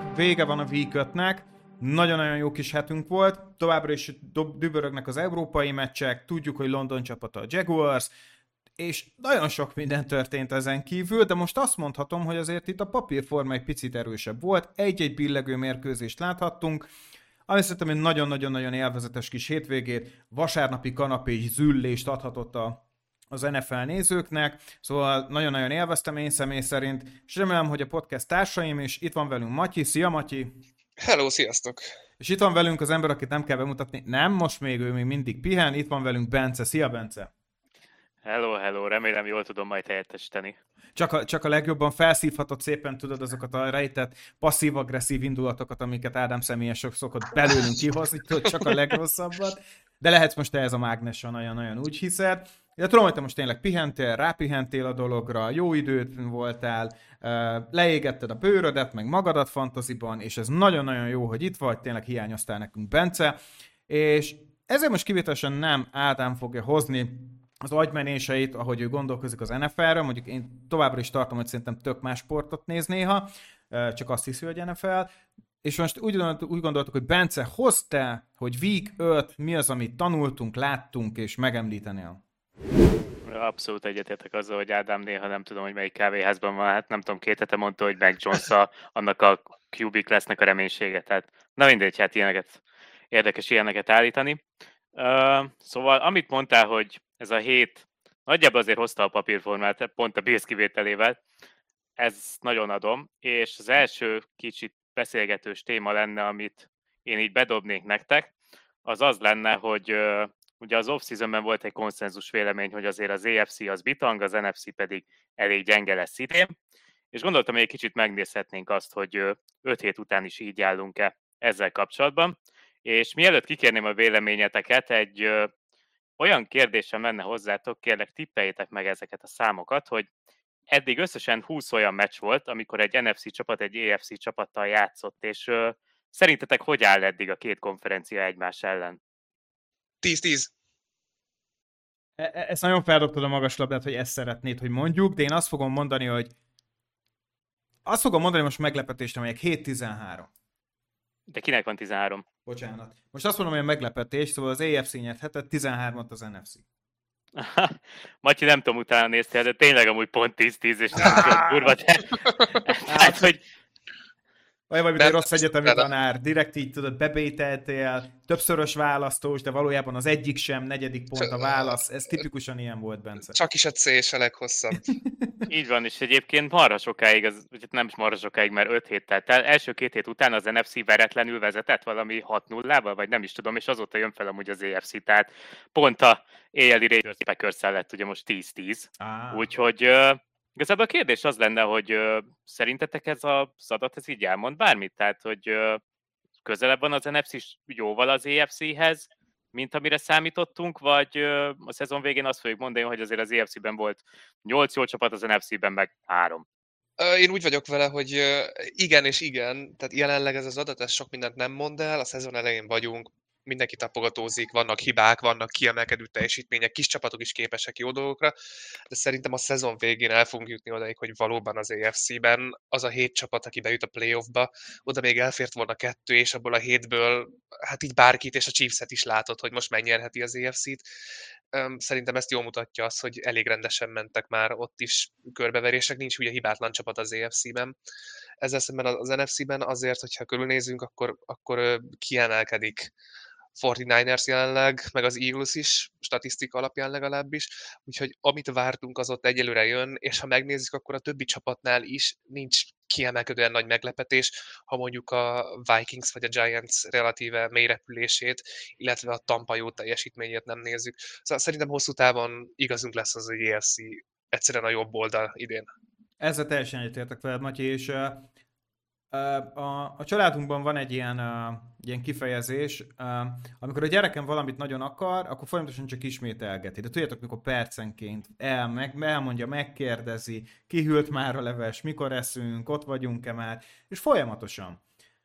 Vagyok, vége van a week nagyon-nagyon jó kis hetünk volt, továbbra is dübörögnek az európai meccsek, tudjuk, hogy London csapata a Jaguars, és nagyon sok minden történt ezen kívül, de most azt mondhatom, hogy azért itt a papírforma egy picit erősebb volt, egy-egy billegő mérkőzést láthattunk, ami szerintem egy nagyon-nagyon-nagyon élvezetes kis hétvégét, vasárnapi kanapé züllést adhatott a, az NFL nézőknek, szóval nagyon-nagyon élveztem én személy szerint, és remélem, hogy a podcast társaim is, itt van velünk Matyi, szia Matyi! Hello, sziasztok! És itt van velünk az ember, akit nem kell bemutatni, nem, most még ő még mindig pihen, itt van velünk Bence, szia Bence! Hello, hello, remélem jól tudom majd helyettesíteni. Csak a, csak a legjobban felszívhatod szépen, tudod, azokat a rejtett passzív-agresszív indulatokat, amiket Ádám személyesek szokott belőlünk kihozni, tudod, csak a legrosszabbat. De lehetsz most ez a mágnes, olyan-olyan úgy hiszed. De tudom, hogy te most tényleg pihentél, rápihentél a dologra, jó időt voltál, leégetted a bőrödet, meg magadat fantaziban, és ez nagyon-nagyon jó, hogy itt vagy, tényleg hiányoztál nekünk, Bence. És ezért most kivételesen nem Ádám fogja hozni az agymenéseit, ahogy ő gondolkozik az NFL-ről, mondjuk én továbbra is tartom, hogy szerintem tök más sportot néz néha, csak azt hiszi, hogy NFL, és most úgy gondoltuk, úgy gondoltuk hogy Bence, hozta, hogy Week 5, mi az, amit tanultunk, láttunk, és megemlítenél? Abszolút egyetértek azzal, hogy Ádám néha nem tudom, hogy melyik kávéházban van, hát nem tudom, két hete mondta, hogy meg jones annak a Cubic lesznek a reménysége, tehát na mindegy, hát ilyeneket, érdekes ilyeneket állítani. Uh, szóval amit mondtál, hogy ez a hét nagyjából azért hozta a papírformát, pont a Bills kivételével, ez nagyon adom, és az első kicsit beszélgetős téma lenne, amit én így bedobnék nektek, az az lenne, hogy uh, ugye az off-seasonben volt egy konszenzus vélemény, hogy azért az EFC az bitang, az NFC pedig elég gyenge lesz idén, és gondoltam, hogy egy kicsit megnézhetnénk azt, hogy 5 hét után is így állunk-e ezzel kapcsolatban. És mielőtt kikérném a véleményeteket, egy olyan kérdésem menne hozzátok, kérlek tippeljétek meg ezeket a számokat, hogy eddig összesen 20 olyan meccs volt, amikor egy NFC csapat egy EFC csapattal játszott, és szerintetek hogy áll eddig a két konferencia egymás ellen? 10-10. E, e, ezt nagyon feldobtad a magas labdát, hogy ezt szeretnéd, hogy mondjuk, de én azt fogom mondani, hogy azt fogom mondani most meglepetést, amelyek 7-13. De kinek van 13? Bocsánat. Most azt mondom, hogy a meglepetés, szóval az AFC nyerhetett, 13-at az NFC. Matyi, nem tudom, utána néztél, de tényleg amúgy pont 10-10, és nem tudom, kurva, de... hát, hogy olyan vagy, mint egy rossz egyetemi tanár, direkt így tudod, bebételtél, többszörös választós, de valójában az egyik sem, negyedik pont a válasz. Ez tipikusan ilyen volt, Bence. Csak is a C és a leghosszabb. így van, és egyébként marha sokáig, az, nem is marha sokáig, mert 5 hét telt el. Első két hét után az NFC veretlenül vezetett valami 6-0-val, vagy nem is tudom, és azóta jön fel amúgy az EFC, tehát pont a éjjeli Raiders packers lett ugye most 10-10. Ah. Úgyhogy Igazából a kérdés az lenne, hogy ö, szerintetek ez a adat ez így elmond bármit? Tehát, hogy ö, közelebb van az NFC jóval az EFC-hez, mint amire számítottunk, vagy ö, a szezon végén azt fogjuk mondani, hogy azért az EFC-ben volt 8 jó csapat, az NFC-ben meg 3. Én úgy vagyok vele, hogy igen és igen, tehát jelenleg ez az adat, ez sok mindent nem mond el, a szezon elején vagyunk, mindenki tapogatózik, vannak hibák, vannak kiemelkedő teljesítmények, kis csapatok is képesek jó dolgokra, de szerintem a szezon végén el fogunk jutni odaig, hogy valóban az AFC-ben az a hét csapat, aki bejut a playoffba, oda még elfért volna kettő, és abból a hétből hát így bárkit és a Chiefs-et is látod, hogy most megnyerheti az AFC-t. Szerintem ezt jól mutatja az, hogy elég rendesen mentek már ott is körbeverések, nincs ugye hibátlan csapat az AFC-ben. Ezzel szemben az NFC-ben azért, hogyha körülnézünk, akkor, akkor kiemelkedik 49ers jelenleg, meg az Eagles is, statisztika alapján legalábbis, úgyhogy amit vártunk, az ott egyelőre jön, és ha megnézzük, akkor a többi csapatnál is nincs kiemelkedően nagy meglepetés, ha mondjuk a Vikings vagy a Giants relatíve mély repülését, illetve a Tampa jó teljesítményét nem nézzük. Szóval szerintem hosszú távon igazunk lesz az, hogy EFC egyszerűen a jobb oldal idén. Ezzel teljesen egyetértek veled, Matyi, és a, a családunkban van egy ilyen, uh, ilyen kifejezés, uh, amikor a gyerekem valamit nagyon akar, akkor folyamatosan csak ismételgeti. De tudjátok, mikor percenként el, meg, elmondja, megkérdezi, kihűlt már a leves, mikor eszünk, ott vagyunk-e már, és folyamatosan.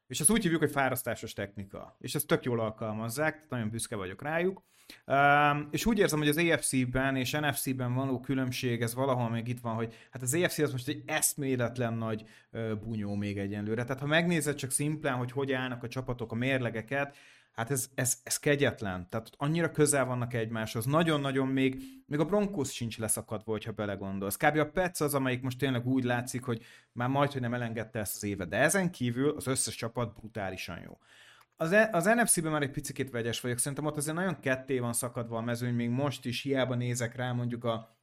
És ezt úgy hívjuk, hogy fárasztásos technika. És ezt tök jól alkalmazzák, tehát nagyon büszke vagyok rájuk. Um, és úgy érzem, hogy az AFC-ben és NFC-ben való különbség, ez valahol még itt van, hogy hát az AFC az most egy eszméletlen nagy uh, bunyó még egyenlőre. Tehát ha megnézed csak szimplán, hogy hogy állnak a csapatok a mérlegeket, hát ez, ez, ez kegyetlen. Tehát annyira közel vannak egymáshoz. Nagyon-nagyon még, még a Broncos sincs leszakadva, hogyha belegondolsz. Kb. a Pets az, amelyik most tényleg úgy látszik, hogy már majd, hogy nem elengedte ezt az évet. De ezen kívül az összes csapat brutálisan jó. Az, e, az NFC-ben már egy picit vegyes vagyok. Szerintem ott azért nagyon ketté van szakadva a mezőny, még most is hiába nézek rá mondjuk a,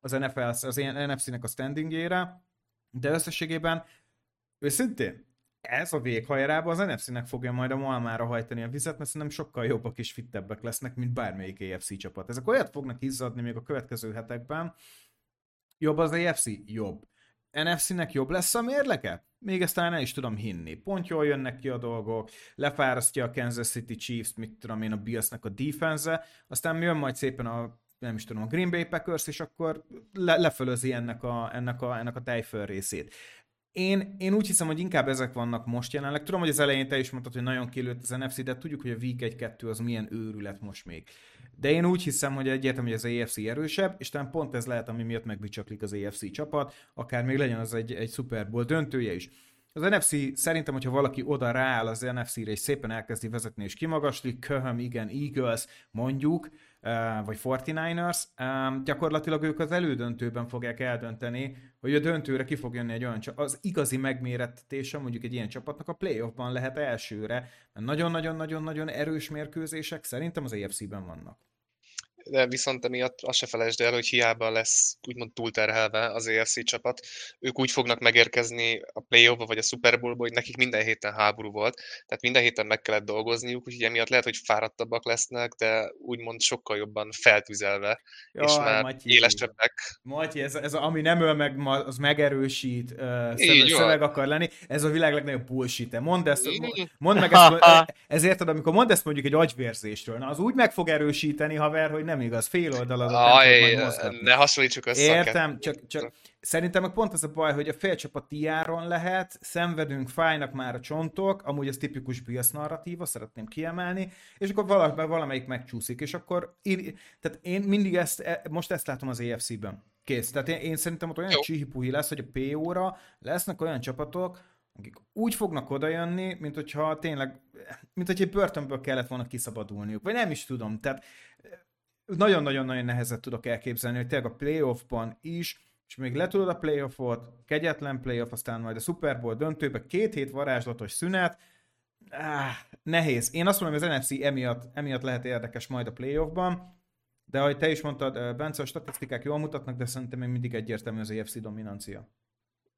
az, NFL, az NFC-nek a standingére, de összességében őszintén ez a véghajrában az NFC-nek fogja majd a Malmára hajtani a vizet, mert szerintem sokkal jobbak és fittebbek lesznek, mint bármelyik AFC csapat. Ezek olyat fognak izzadni még a következő hetekben. Jobb az AFC? Jobb. NFC-nek jobb lesz a mérleke? Még ezt talán el is tudom hinni. Pont jól jönnek ki a dolgok, lefárasztja a Kansas City Chiefs, mit tudom én, a Bills-nek a defense aztán jön majd szépen a nem is tudom, a Green Bay Packers, és akkor le, lefölözi ennek a, ennek a, ennek a tejföl részét. Én, én úgy hiszem, hogy inkább ezek vannak most jelenleg. Tudom, hogy az elején te is mondtad, hogy nagyon kilőtt az NFC, de tudjuk, hogy a Week 1-2 az milyen őrület most még. De én úgy hiszem, hogy egyértelmű, hogy az AFC erősebb, és talán pont ez lehet, ami miatt megbicsaklik az AFC csapat, akár még legyen az egy, egy Super Bowl döntője is. Az NFC szerintem, hogyha valaki oda rááll az NFC-re, és szépen elkezdi vezetni és kimagaslik, köhöm, igen, Eagles, mondjuk, vagy 49ers, gyakorlatilag ők az elődöntőben fogják eldönteni, hogy a döntőre ki fog jönni egy olyan csapat. Az igazi megmérettetése mondjuk egy ilyen csapatnak a playoffban lehet elsőre, mert nagyon-nagyon-nagyon-nagyon erős mérkőzések szerintem az AFC-ben vannak de viszont emiatt azt se felejtsd el, hogy hiába lesz úgymond túlterhelve az EFC csapat, ők úgy fognak megérkezni a play vagy a Super Bowl-ba, hogy nekik minden héten háború volt, tehát minden héten meg kellett dolgozniuk, úgyhogy emiatt lehet, hogy fáradtabbak lesznek, de úgymond sokkal jobban feltüzelve, Jaj, és már Matyi, élesebbek. Matyi, ez, ez a, ami nem öl meg, az megerősít, uh, szöveg, szöveg akar lenni, ez a világ legnagyobb bullshit Mondd ezt, mondd meg ezt, ezért, amikor mondd ezt mondjuk egy agyvérzésről, na az úgy meg fog erősíteni, haver, hogy nem nem igaz, fél oldaladat Aj, ne hasonlítsuk össze. Értem, csak, csak szerintem meg pont az a baj, hogy a félcsapat tiáron lehet, szenvedünk, fájnak már a csontok, amúgy ez tipikus Bills narratíva, szeretném kiemelni, és akkor valamelyik, valamelyik megcsúszik, és akkor tehát én mindig ezt, e, most ezt látom az EFC-ben. Kész. Tehát én, én szerintem ott olyan csihipuhi lesz, hogy a PO-ra lesznek olyan csapatok, akik úgy fognak odajönni, mint hogyha tényleg, mint hogy egy börtönből kellett volna kiszabadulniuk, vagy nem is tudom. Tehát nagyon-nagyon-nagyon nehezet tudok elképzelni, hogy tényleg a playoffban is, és még letudod a playoffot, kegyetlen playoff, aztán majd a Super Bowl döntőbe, két hét varázslatos szünet, áh, nehéz. Én azt mondom, hogy az NFC emiatt, emiatt lehet érdekes majd a playoffban, de ahogy te is mondtad, Bence, a statisztikák jól mutatnak, de szerintem még mindig egyértelmű az EFC dominancia.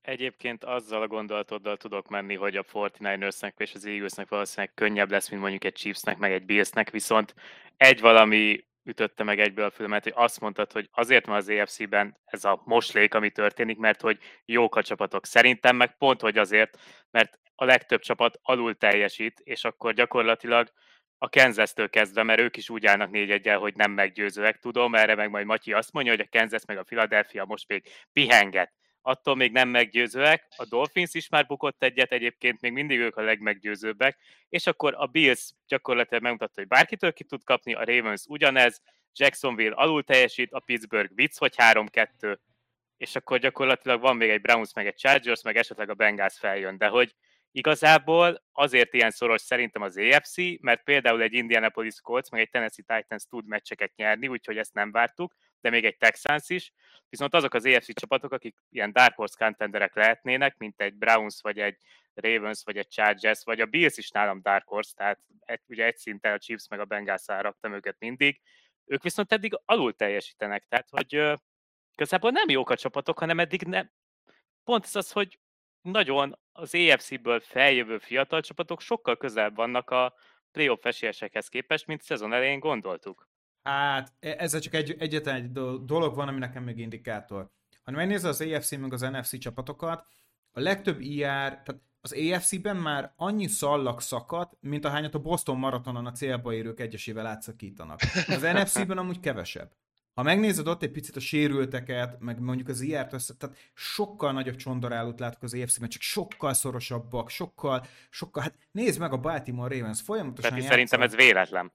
Egyébként azzal a gondolatoddal tudok menni, hogy a 49ersnek és az Eaglesnek valószínűleg könnyebb lesz, mint mondjuk egy Chiefsnek, meg egy Billsnek, viszont egy valami ütötte meg egyből a filmet, hogy azt mondtad, hogy azért van az EFC-ben ez a moslék, ami történik, mert hogy jók a csapatok. Szerintem meg pont, hogy azért, mert a legtöbb csapat alul teljesít, és akkor gyakorlatilag a Kansas-től kezdve, mert ők is úgy állnak négy egyel, hogy nem meggyőzőek, tudom, erre meg majd Matyi azt mondja, hogy a Kansas meg a Philadelphia most még pihenget attól még nem meggyőzőek. A Dolphins is már bukott egyet, egyébként még mindig ők a legmeggyőzőbbek, és akkor a Bills gyakorlatilag megmutatta, hogy bárkitől ki tud kapni, a Ravens ugyanez, Jacksonville alul teljesít, a Pittsburgh vicc, hogy 3-2, és akkor gyakorlatilag van még egy Browns, meg egy Chargers, meg esetleg a Bengals feljön, de hogy igazából azért ilyen szoros szerintem az AFC, mert például egy Indianapolis Colts, meg egy Tennessee Titans tud meccseket nyerni, úgyhogy ezt nem vártuk, de még egy Texans is, viszont azok az AFC csapatok, akik ilyen Dark Horse contenderek lehetnének, mint egy Browns, vagy egy Ravens, vagy egy Chargers, vagy a Bills is nálam Dark Horse, tehát egy, ugye egy szinten a Chiefs meg a bengals raktam őket mindig, ők viszont eddig alul teljesítenek, tehát hogy ö, igazából nem jók a csapatok, hanem eddig nem. Pont ez az, hogy nagyon az AFC-ből feljövő fiatal csapatok sokkal közelebb vannak a playoff esélyesekhez képest, mint szezon elején gondoltuk. Hát, e, ez csak egy, egyetlen egy dolog van, ami nekem még indikátor. Ha megnézed az AFC meg az NFC csapatokat, a legtöbb IR, tehát az AFC-ben már annyi szallag szakadt, mint ahányat a Boston maratonon a célba érők egyesével átszakítanak. Az NFC-ben amúgy kevesebb. ha megnézed ott egy picit a sérülteket, meg mondjuk az ilyet össze, tehát sokkal nagyobb csondarálót látok az EFC-ben, csak sokkal szorosabbak, sokkal, sokkal, hát nézd meg a Baltimore Ravens, folyamatosan Tehát szerintem ez véletlen.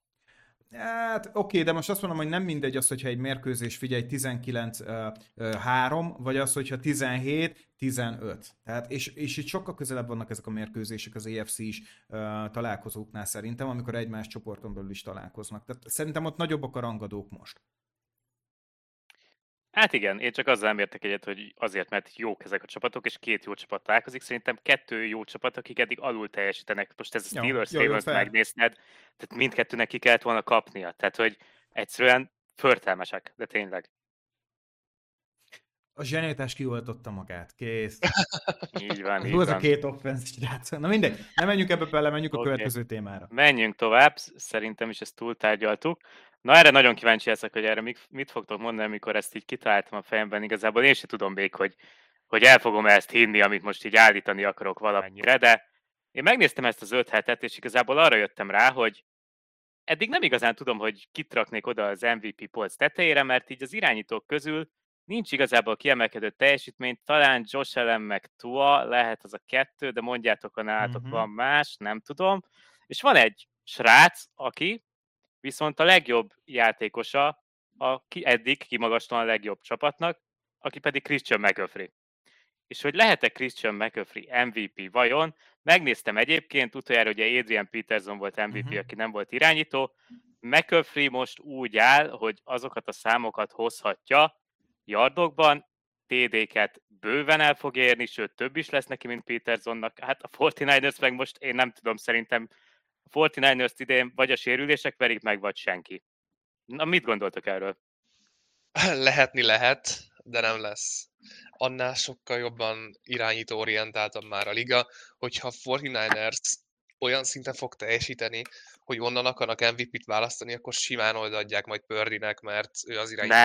Hát oké, de most azt mondom, hogy nem mindegy az, hogyha egy mérkőzés figyelj 19-3, vagy az, hogyha 17-15. Tehát, és, és itt sokkal közelebb vannak ezek a mérkőzések az EFC is uh, találkozóknál szerintem, amikor egymás csoporton belül is találkoznak. Tehát szerintem ott nagyobbak a rangadók most. Hát igen, én csak azzal nem értek egyet, hogy azért, mert jók ezek a csapatok, és két jó csapat találkozik. Szerintem kettő jó csapat, akik eddig alul teljesítenek. Most ez a Steelers Ravens megnézted, tehát mindkettőnek ki kellett volna kapnia. Tehát, hogy egyszerűen förtelmesek, de tényleg. A zsenőtás kioltotta magát, kész. így van, így van. a két offense Na mindegy, nem menjünk ebbe bele, menjünk okay. a következő témára. Menjünk tovább, szerintem is ezt túltárgyaltuk. Na erre nagyon kíváncsi leszek, hogy erre mit, mit fogtok mondani, amikor ezt így kitaláltam a fejemben. Igazából én sem tudom még, hogy, hogy el fogom ezt hinni, amit most így állítani akarok valamennyire, de én megnéztem ezt az öt hetet, és igazából arra jöttem rá, hogy eddig nem igazán tudom, hogy kit raknék oda az MVP polc tetejére, mert így az irányítók közül nincs igazából kiemelkedő teljesítmény, talán Josh Allen meg Tua, lehet az a kettő, de mondjátok, ha nálatok mm-hmm. van más, nem tudom. És van egy srác, aki viszont a legjobb játékosa a ki, eddig kimagaslóan a legjobb csapatnak, aki pedig Christian McCaffrey. És hogy lehet-e Christian McCaffrey MVP vajon? Megnéztem egyébként, utoljára ugye Adrian Peterson volt MVP, uh-huh. aki nem volt irányító. McCaffrey most úgy áll, hogy azokat a számokat hozhatja yardokban, TD-ket bőven el fog érni, sőt több is lesz neki, mint Petersonnak. Hát a 49ers meg most én nem tudom, szerintem 49ers idén vagy a sérülések verik meg, vagy senki. Na, mit gondoltok erről? Lehetni lehet, de nem lesz. Annál sokkal jobban irányító orientáltabb már a liga, hogyha a 49ers olyan szinten fog teljesíteni, hogy onnan akarnak MVP-t választani, akkor simán oldadják majd Pördinek, mert ő az irányító.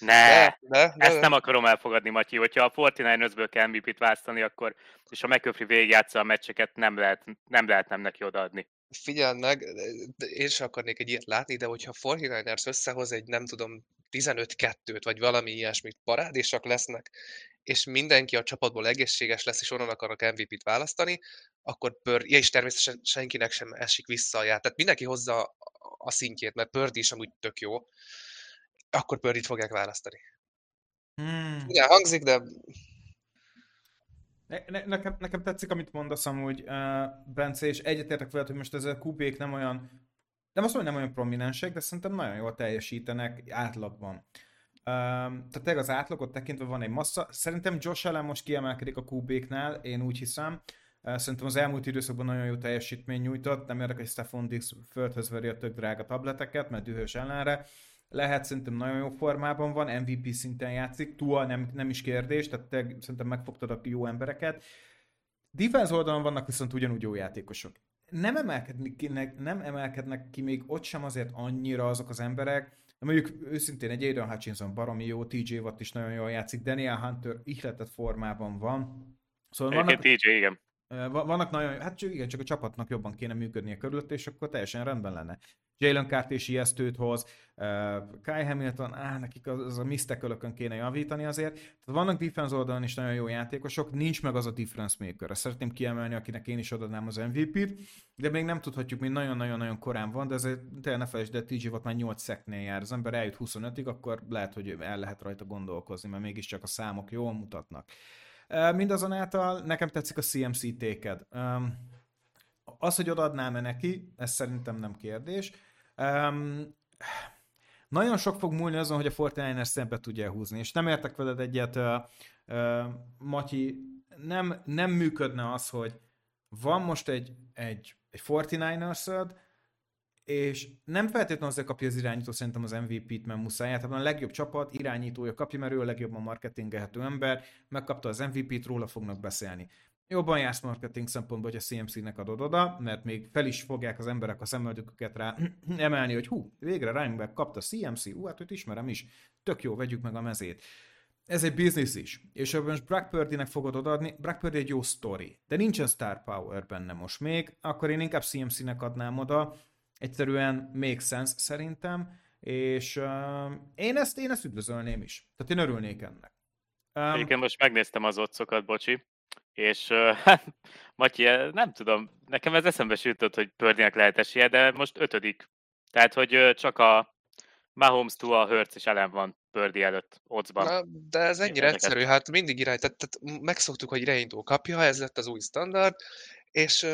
Ne. Ne, ne, ezt nem akarom elfogadni, Matyi. Hogyha a 49-ből kell MVP-t választani, akkor, és a McCaffrey végigjátsza a meccseket, nem lehet, nem lehet nem neki odaadni. Figyeld meg, én sem akarnék egy ilyet látni, de hogyha a 49ers összehoz egy, nem tudom, 15-2-t, vagy valami ilyesmit, parádésak lesznek, és mindenki a csapatból egészséges lesz, és onnan akarnak MVP-t választani, akkor Pörd, ja, és természetesen senkinek sem esik vissza a ját. Tehát mindenki hozza a szintjét, mert Pördi is amúgy tök jó akkor Pördit fogják választani. Hmm. Igen, hangzik, de... Ne, ne, nekem, nekem tetszik, amit mondasz amúgy, uh, Bence, és egyetértek veled, hogy most ez a QB-k nem olyan, nem azt mondom, nem olyan prominensek, de szerintem nagyon jól teljesítenek átlagban. Um, tehát az átlagot tekintve van egy massza. Szerintem Josh Allen most kiemelkedik a QB-knál, én úgy hiszem. Uh, szerintem az elmúlt időszakban nagyon jó teljesítmény nyújtott, nem érdekes, hogy Stefan Dix földhöz veri a tök drága tableteket, mert dühös ellenre lehet, szerintem nagyon jó formában van, MVP szinten játszik, Tua nem, nem is kérdés, tehát te szerintem megfogtad a jó embereket. Defense oldalon vannak viszont ugyanúgy jó játékosok. Nem emelkednek, nem emelkednek ki még ott sem azért annyira azok az emberek, mondjuk őszintén egy Aiden Hutchinson baromi jó, TJ Watt is nagyon jól játszik, Daniel Hunter ihletett formában van. Szóval vannak, TJ, igen. Vannak nagyon, hát igen, csak a csapatnak jobban kéne működnie körülött, és akkor teljesen rendben lenne. Jalen Carter is ijesztőt hoz, uh, Kai Hamilton, áh, nekik az, az a misztekölökön kéne javítani azért. Tehát vannak defense oldalon is nagyon jó játékosok, nincs meg az a difference maker. Ezt szeretném kiemelni, akinek én is adnám az MVP-t, de még nem tudhatjuk, még nagyon-nagyon-nagyon korán van, de azért tényleg ne felejtsd, de TJ volt már 8 szeknél jár, az ember eljut 25-ig, akkor lehet, hogy el lehet rajta gondolkozni, mert mégiscsak a számok jól mutatnak. Uh, mindazonáltal nekem tetszik a CMC téked. Um, az, hogy odaadnám-e neki, ez szerintem nem kérdés. Um, nagyon sok fog múlni azon, hogy a Fortnite-es szembe tudja húzni, és nem értek veled egyet, uh, uh, Matyi, nem, nem működne az, hogy van most egy, egy, egy 49ers és nem feltétlenül azért kapja az irányító szerintem az MVP-t, mert muszáj, hát a legjobb csapat irányítója kapja, mert ő a legjobban marketingelhető ember, megkapta az MVP-t, róla fognak beszélni jobban jársz marketing szempontból, hogy a CMC-nek adod oda, mert még fel is fogják az emberek a szemöldöküket rá emelni, hogy hú, végre Reinberg kapta CMC, hú, hát őt ismerem is, tök jó, vegyük meg a mezét. Ez egy biznisz is. És ha most Brock Purdy-nek fogod odaadni, Brock Purdy egy jó story, de nincsen star power benne most még, akkor én inkább CMC-nek adnám oda, egyszerűen make sense szerintem, és uh, én, ezt, én ezt üdvözölném is. Tehát én örülnék ennek. Um, Egyébként most megnéztem az otcokat, bocsi, és uh, Matyi, nem tudom, nekem ez eszembe sütött, hogy Pördinek lehet esélye, de most ötödik. Tehát, hogy csak a Mahomes, Tua, Hurts és ellen van Pördi előtt, Ocban. Na, de ez ennyire egyszerű, hát mindig irány, tehát, tehát megszoktuk, hogy irányító kapja, ez lett az új standard, és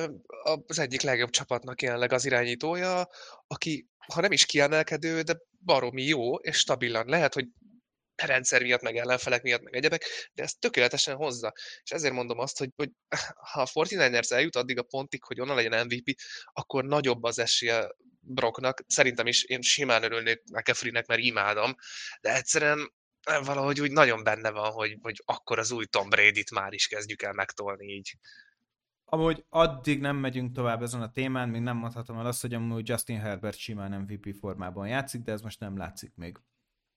az egyik legjobb csapatnak jelenleg az irányítója, aki, ha nem is kiemelkedő, de baromi jó, és stabilan. Lehet, hogy rendszer miatt, meg ellenfelek miatt, meg egyebek, de ezt tökéletesen hozza. És ezért mondom azt, hogy, hogy ha a 49ers eljut addig a pontig, hogy onnan legyen MVP, akkor nagyobb az esélye Brocknak. Szerintem is én simán örülnék McAfee-nek, mert imádom, de egyszerűen valahogy úgy nagyon benne van, hogy, hogy akkor az új Tom Brady-t már is kezdjük el megtolni így. Amúgy addig nem megyünk tovább ezen a témán, még nem mondhatom el azt, hogy amúgy Justin Herbert simán MVP formában játszik, de ez most nem látszik még.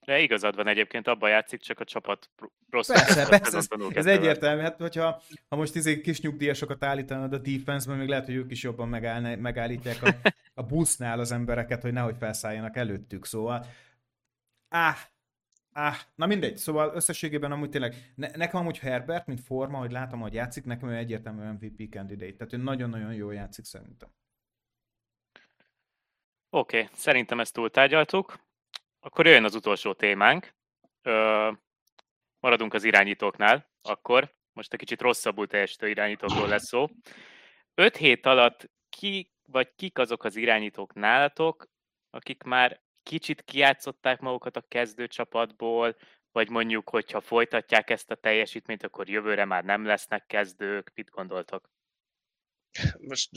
De igazad van egyébként, abban játszik, csak a csapat rossz. Persze, persze, ez, ez egyértelmű. Hát, hogyha ha most izé kis nyugdíjasokat állítanod a defense még lehet, hogy ők is jobban megállna, megállítják a, a busznál az embereket, hogy nehogy felszálljanak előttük. Szóval, áh, áh, na mindegy. Szóval összességében amúgy tényleg, ne, nekem amúgy Herbert, mint forma, hogy látom, hogy játszik, nekem ő egyértelmű MVP candidate. Tehát ő nagyon-nagyon jól játszik szerintem. Oké, okay, szerintem ezt túltárgyaltuk. Akkor jöjjön az utolsó témánk. Ö, maradunk az irányítóknál, akkor most egy kicsit rosszabbul teljesítő irányítókról lesz szó. Öt hét alatt ki vagy kik azok az irányítók nálatok, akik már kicsit kiátszották magukat a kezdőcsapatból, vagy mondjuk, hogyha folytatják ezt a teljesítményt, akkor jövőre már nem lesznek kezdők. Mit gondoltok? Most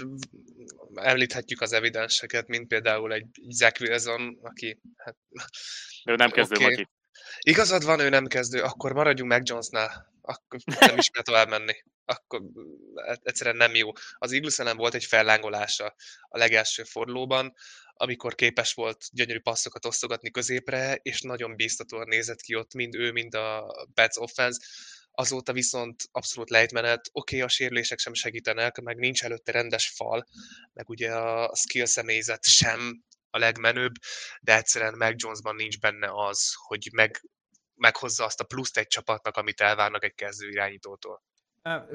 említhetjük az evidenseket, mint például egy Zach Wilson, aki... Hát, ő nem kezdő, okay. Maki. Igazad van, ő nem kezdő, akkor maradjunk meg Jonesnál. Akkor nem is kell tovább menni. Akkor e, egyszerűen nem jó. Az Eagles nem volt egy fellángolása a legelső fordulóban, amikor képes volt gyönyörű passzokat osztogatni középre, és nagyon bíztatóan nézett ki ott mind ő, mind a Pets offense azóta viszont abszolút lejtmenet, oké, okay, a sérülések sem segítenek, meg nincs előtte rendes fal, meg ugye a skill személyzet sem a legmenőbb, de egyszerűen meg Jonesban nincs benne az, hogy meg, meghozza azt a pluszt egy csapatnak, amit elvárnak egy kezdő irányítótól.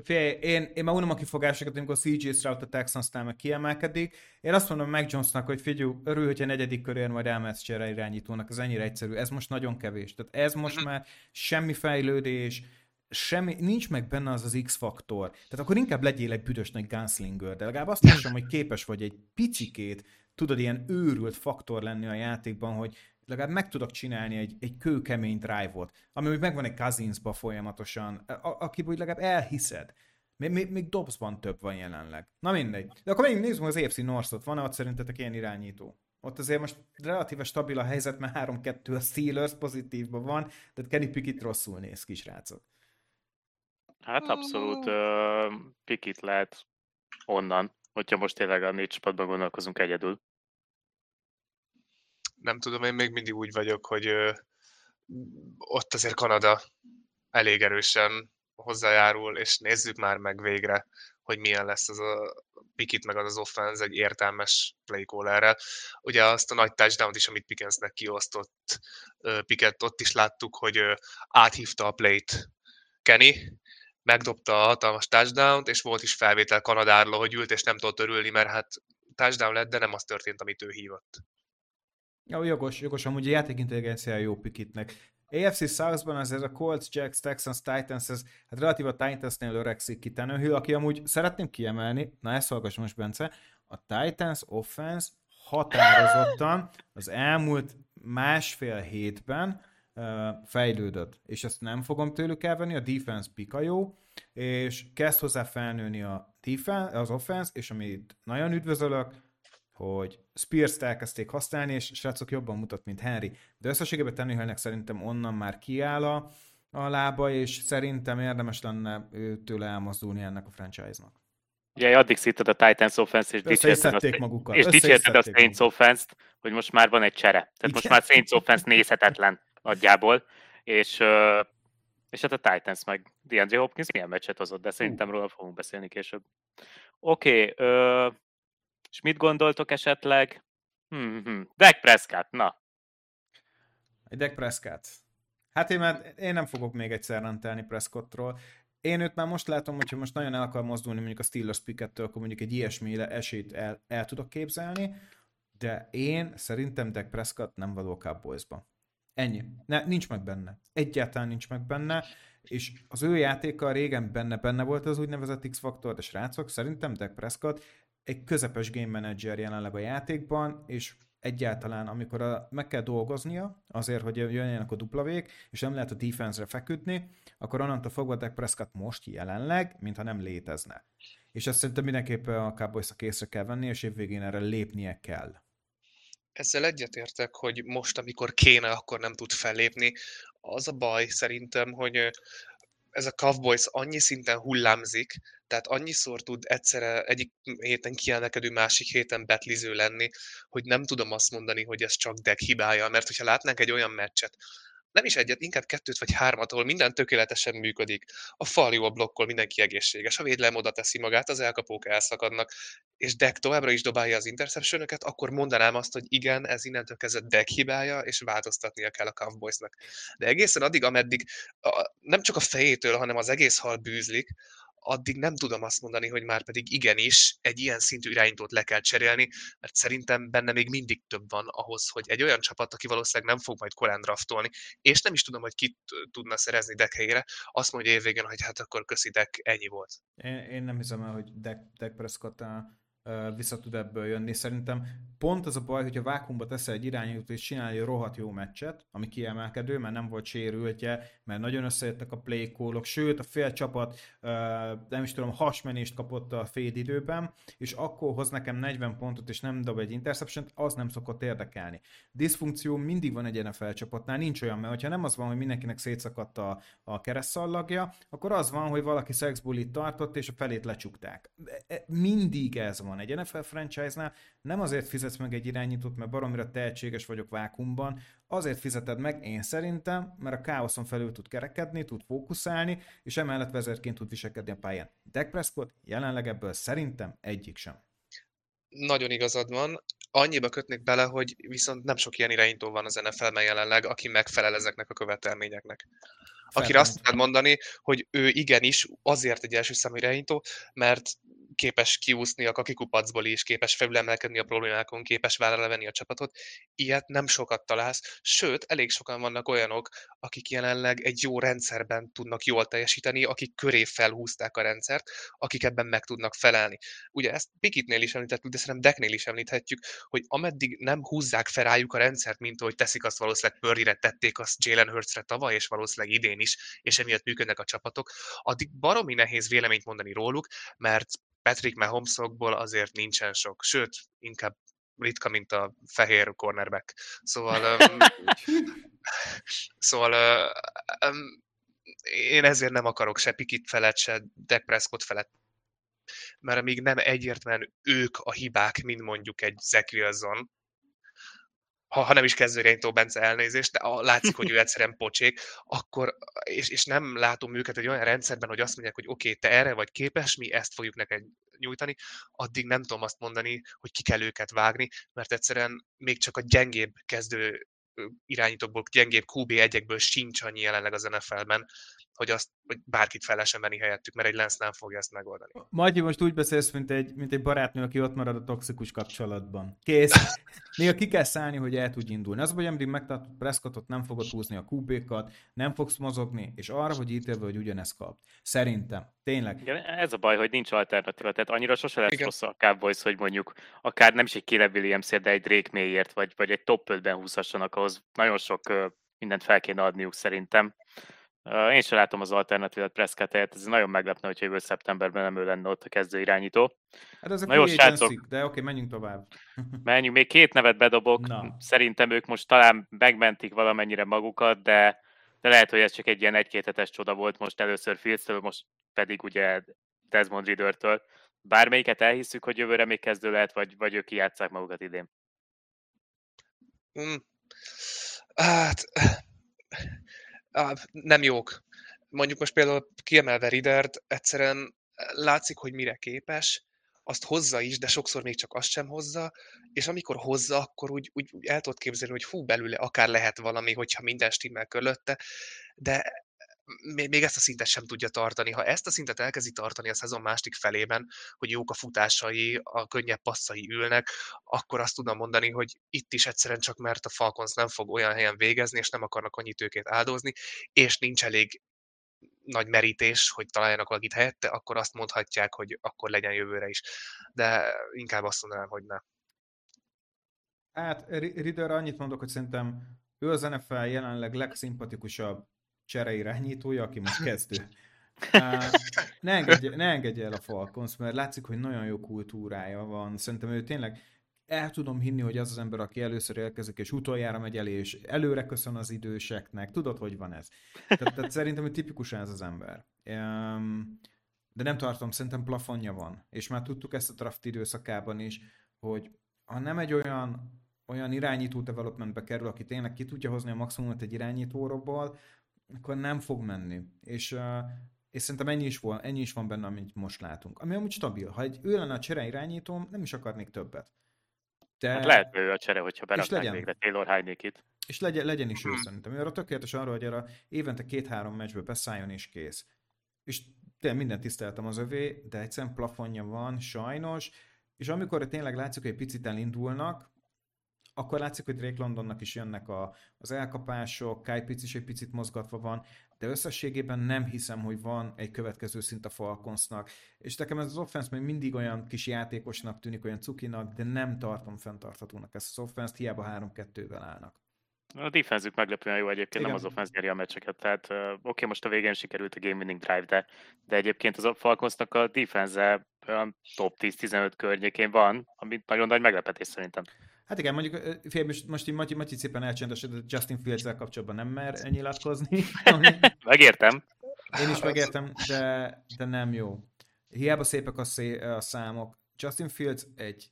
Figyelj, én, én már unom a kifogásokat, amikor CJ Stroud a texans meg kiemelkedik. Én azt mondom meg Jonesnak, hogy figyelj, örül, hogy a negyedik körén majd elmehetsz csere irányítónak, ez ennyire egyszerű. Ez most nagyon kevés. Tehát ez most uh-huh. már semmi fejlődés, semmi, nincs meg benne az az X-faktor. Tehát akkor inkább legyél egy büdös nagy gunslinger, de legalább azt lássam, hogy képes vagy egy picikét, tudod, ilyen őrült faktor lenni a játékban, hogy legalább meg tudok csinálni egy, egy kőkemény drive-ot, ami úgy megvan egy Cousinsba folyamatosan, aki úgy legalább elhiszed. Még, még, még Dobbsban több van jelenleg. Na mindegy. De akkor még nézzük az AFC North-ot. Van-e ott szerintetek ilyen irányító? Ott azért most relatíve stabil a helyzet, mert 3-2 a Steelers pozitívban van, tehát Kenny Pickett rosszul néz ki, srácok. Hát abszolút uh, pikit lehet onnan, hogyha most tényleg a négy csapatban gondolkozunk egyedül. Nem tudom, én még mindig úgy vagyok, hogy uh, ott azért Kanada elég erősen hozzájárul, és nézzük már meg végre, hogy milyen lesz az a Pikit meg az az offense egy értelmes playcallerrel. Ugye azt a nagy touchdown is, amit Pickensnek kiosztott Piket, ott is láttuk, hogy áthívta a plate Kenny, megdobta a hatalmas touchdown és volt is felvétel Kanadáról, hogy ült és nem tudott örülni, mert hát touchdown lett, de nem az történt, amit ő hívott. Jó, jogos, jogos, amúgy a játékintelligencia jó pikitnek. AFC South-ban azért a Colts, Jacks, Texans, Titans, ez hát relatív a Titansnél öregszik ki Tannehill, aki amúgy szeretném kiemelni, na ezt hallgass most Bence, a Titans offense határozottan az elmúlt másfél hétben fejlődött, és ezt nem fogom tőlük elvenni, a defense pika jó, és kezd hozzá felnőni a defense, az offense, és amit nagyon üdvözölök, hogy Spears-t elkezdték használni, és srácok jobban mutat, mint Henry. De összességében Tannehillnek szerintem onnan már kiáll a, a lába, és szerintem érdemes lenne őtől elmozdulni ennek a franchise-nak. Ugye, addig szitted a Titans offense és dicsérted a, magukat. És dicsérted a Saints offense hogy most már van egy csere. Tehát Igen? most már Saints offense nézhetetlen nagyjából, és, és hát a Titans meg DeAndre Hopkins milyen meccset hozott, de szerintem róla fogunk beszélni később. Oké, okay, és mit gondoltok esetleg? Hmm, hmm. Dak Prescott, na. Egy Dak Prescott. Hát én, már, én nem fogok még egyszer rendelni Prescottról. Én őt már most látom, hogyha most nagyon el akar mozdulni mondjuk a Steelers pickettől, akkor mondjuk egy ilyesmire esélyt el, el tudok képzelni, de én szerintem Dak Prescott nem való Cowboysba. Ennyi. Ne, nincs meg benne. Egyáltalán nincs meg benne, és az ő játéka régen benne-benne volt az úgynevezett X-faktor, de srácok, szerintem Dak Prescott egy közepes game manager jelenleg a játékban, és egyáltalán, amikor a, meg kell dolgoznia azért, hogy jöjjenek a duplavék, és nem lehet a defense-re feküdni, akkor onnantól fogva Dak Prescott most jelenleg, mintha nem létezne. És ezt szerintem mindenképpen a cowboys észre kell venni, és évvégén erre lépnie kell. Ezzel egyetértek, hogy most, amikor kéne, akkor nem tud fellépni. Az a baj szerintem, hogy ez a Cowboys annyi szinten hullámzik, tehát annyiszor tud egyszerre egyik héten kiemelkedő, másik héten betliző lenni, hogy nem tudom azt mondani, hogy ez csak deck hibája, mert hogyha látnánk egy olyan meccset, nem is egyet, inkább kettőt vagy hármat, ahol minden tökéletesen működik. A fal a blokkol, mindenki egészséges, a védelem oda teszi magát, az elkapók elszakadnak, és Deck továbbra is dobálja az interception akkor mondanám azt, hogy igen, ez innentől kezdve Deck hibája, és változtatnia kell a Cowboysnak. De egészen addig, ameddig a, nem csak a fejétől, hanem az egész hal bűzlik, addig nem tudom azt mondani, hogy már pedig igenis egy ilyen szintű irányítót le kell cserélni, mert szerintem benne még mindig több van ahhoz, hogy egy olyan csapat, aki valószínűleg nem fog majd korán draftolni, és nem is tudom, hogy kit tudna szerezni Deck helyére, azt mondja évvégén, hogy hát akkor köszi Deck, ennyi volt. Én, én nem hiszem el, hogy Deck, Deck Prescott vissza tud ebből jönni. Szerintem pont az a baj, hogy a vákumba teszel egy irányítót és csinálja egy rohadt jó meccset, ami kiemelkedő, mert nem volt sérültje, mert nagyon összejöttek a play sőt a fél csapat nem is tudom, hasmenést kapott a fél időben, és akkor hoz nekem 40 pontot, és nem dob egy interception az nem szokott érdekelni. Diszfunkció mindig van egy NFL csapatnál, nincs olyan, mert ha nem az van, hogy mindenkinek szétszakadt a, a keresztszallagja, akkor az van, hogy valaki szexbulit tartott, és a felét lecsukták. E, mindig ez van egy NFL franchise-nál, nem azért fizetsz meg egy irányítót, mert baromira tehetséges vagyok vákumban, azért fizeted meg, én szerintem, mert a káoszon felül tud kerekedni, tud fókuszálni, és emellett vezérként tud viselkedni a pályán. Dak Prescott jelenleg ebből szerintem egyik sem. Nagyon igazad van. Annyiba kötnék bele, hogy viszont nem sok ilyen irányító van az NFL-ben jelenleg, aki megfelel ezeknek a követelményeknek. Akire azt tudnád mondani, hogy ő igenis azért egy első számú irányító, mert képes kiúszni a kakikupacból is, képes felülemelkedni a problémákon, képes vállra venni a csapatot. Ilyet nem sokat találsz, sőt, elég sokan vannak olyanok, akik jelenleg egy jó rendszerben tudnak jól teljesíteni, akik köré felhúzták a rendszert, akik ebben meg tudnak felelni. Ugye ezt Pikitnél is említettük, de szerintem Deknél is említhetjük, hogy ameddig nem húzzák fel rájuk a rendszert, mint ahogy teszik azt valószínűleg Pörrire tették azt Jalen Hurtsre tavaly, és valószínűleg idén is, és emiatt működnek a csapatok, addig baromi nehéz véleményt mondani róluk, mert Patrick Mahomesokból azért nincsen sok, sőt, inkább ritka, mint a fehér cornerback. Szóval, um, szóval uh, um, én ezért nem akarok se Pikit felett, se Dak Prescott felett mert amíg nem egyértelműen ők a hibák, mint mondjuk egy Zach Wilson, ha, ha nem is kezdőirányító Bence elnézést, de a, látszik, hogy ő egyszerűen pocsék, akkor, és, és nem látom őket egy olyan rendszerben, hogy azt mondják, hogy oké, okay, te erre vagy képes, mi ezt fogjuk neked nyújtani, addig nem tudom azt mondani, hogy ki kell őket vágni, mert egyszerűen még csak a gyengébb kezdő irányítókból, gyengébb QB1-ekből sincs annyi jelenleg az NFL-ben, hogy azt hogy bárkit fel lehessen venni helyettük, mert egy Lens nem fogja ezt megoldani. Magyi, most úgy beszélsz, mint egy, mint egy barátnő, aki ott marad a toxikus kapcsolatban. Kész. Néha ki kell szállni, hogy el tudj indulni. Az, hogy amíg megtartott Prescottot, nem fogod húzni a QB-kat, nem fogsz mozogni, és arra, hogy ítélve, hogy ugyanezt kap. Szerintem. Tényleg. Igen, ez a baj, hogy nincs alternatíva. Tehát annyira sose lesz Igen. rossz a Cowboys, hogy mondjuk akár nem is egy Caleb williams de egy Drake Mayért, vagy, vagy egy top 5-ben húzhassanak, ahhoz nagyon sok mindent fel kéne adniuk szerintem. Én sem látom az alternatívát Prescott helyett, ez nagyon meglepne, hogyha jövő szeptemberben nem ő lenne ott a kezdő irányító. Hát ezek Na jó, srácok, de oké, okay, menjünk tovább. menjünk, még két nevet bedobok, Na. szerintem ők most talán megmentik valamennyire magukat, de, de lehet, hogy ez csak egy ilyen egy-két hetes csoda volt most először fields most pedig ugye Desmond Ridder-től. Bármelyiket elhisszük, hogy jövőre még kezdő lehet, vagy, vagy ők kijátszák magukat idén? Mm. Hát, nem jók. Mondjuk most például kiemelve Ridert, egyszerűen látszik, hogy mire képes, azt hozza is, de sokszor még csak azt sem hozza, és amikor hozza, akkor úgy, úgy, úgy el tudod képzelni, hogy fú, belőle akár lehet valami, hogyha minden stimmel körülötte, de még ezt a szintet sem tudja tartani. Ha ezt a szintet elkezdi tartani a szezon másik felében, hogy jók a futásai, a könnyebb passzai ülnek, akkor azt tudom mondani, hogy itt is egyszerűen csak mert a Falcons nem fog olyan helyen végezni, és nem akarnak annyi tőkét áldozni, és nincs elég nagy merítés, hogy találjanak valakit helyette, akkor azt mondhatják, hogy akkor legyen jövőre is. De inkább azt mondanám, hogy ne. Hát Rider annyit mondok, hogy szerintem ő az NFL jelenleg legszimpatikusabb csereirányítója, aki most kezdő. ne, engedje, ne engedje el a Falcons, mert látszik, hogy nagyon jó kultúrája van. Szerintem ő tényleg el tudom hinni, hogy az az ember, aki először érkezik, és utoljára megy elé, és előre köszön az időseknek. Tudod, hogy van ez? Tehát, tehát szerintem, hogy tipikusan ez az ember. De nem tartom, szerintem plafonja van. És már tudtuk ezt a draft időszakában is, hogy ha nem egy olyan olyan irányító developmentbe kerül, aki tényleg ki tudja hozni a maximumot egy irányítóról, akkor nem fog menni. És, uh, és szerintem ennyi is, van, ennyi is van benne, amit most látunk. Ami amúgy stabil. Ha egy ő lenne a csere irányítóm, nem is akarnék többet. De... Hát lehet ő a csere, hogyha beraknák végre Taylor Heinékit. És legyen, legyen is ő szerintem. Ő arra tökéletes arra, hogy arra évente két-három meccsbe beszálljon és kész. És tényleg mindent tiszteltem az övé, de egyszerűen plafonja van, sajnos, és amikor tényleg látszik, hogy egy picit elindulnak, akkor látszik, hogy Drake Londonnak is jönnek a, az elkapások, Kai Pitts is egy picit mozgatva van, de összességében nem hiszem, hogy van egy következő szint a Falconsnak. És nekem ez az offense még mindig olyan kis játékosnak tűnik, olyan cukinak, de nem tartom fenntarthatónak ezt az offense hiába 3-2-vel állnak. A defenzük meglepően jó egyébként, Igen. nem az offense nyeri a meccseket. Tehát uh, oké, okay, most a végén sikerült a game winning drive, de, de egyébként az Falconsnak a defense top 10-15 környékén van, ami nagyon nagy meglepetés szerintem. Hát igen, mondjuk fél, most így Matyi, Matyi szépen elcsendesedett, Justin fields kapcsolatban nem mer nyilatkozni. Megértem. Én is megértem, de, de nem jó. Hiába szépek a, szé, a számok. Justin Fields egy,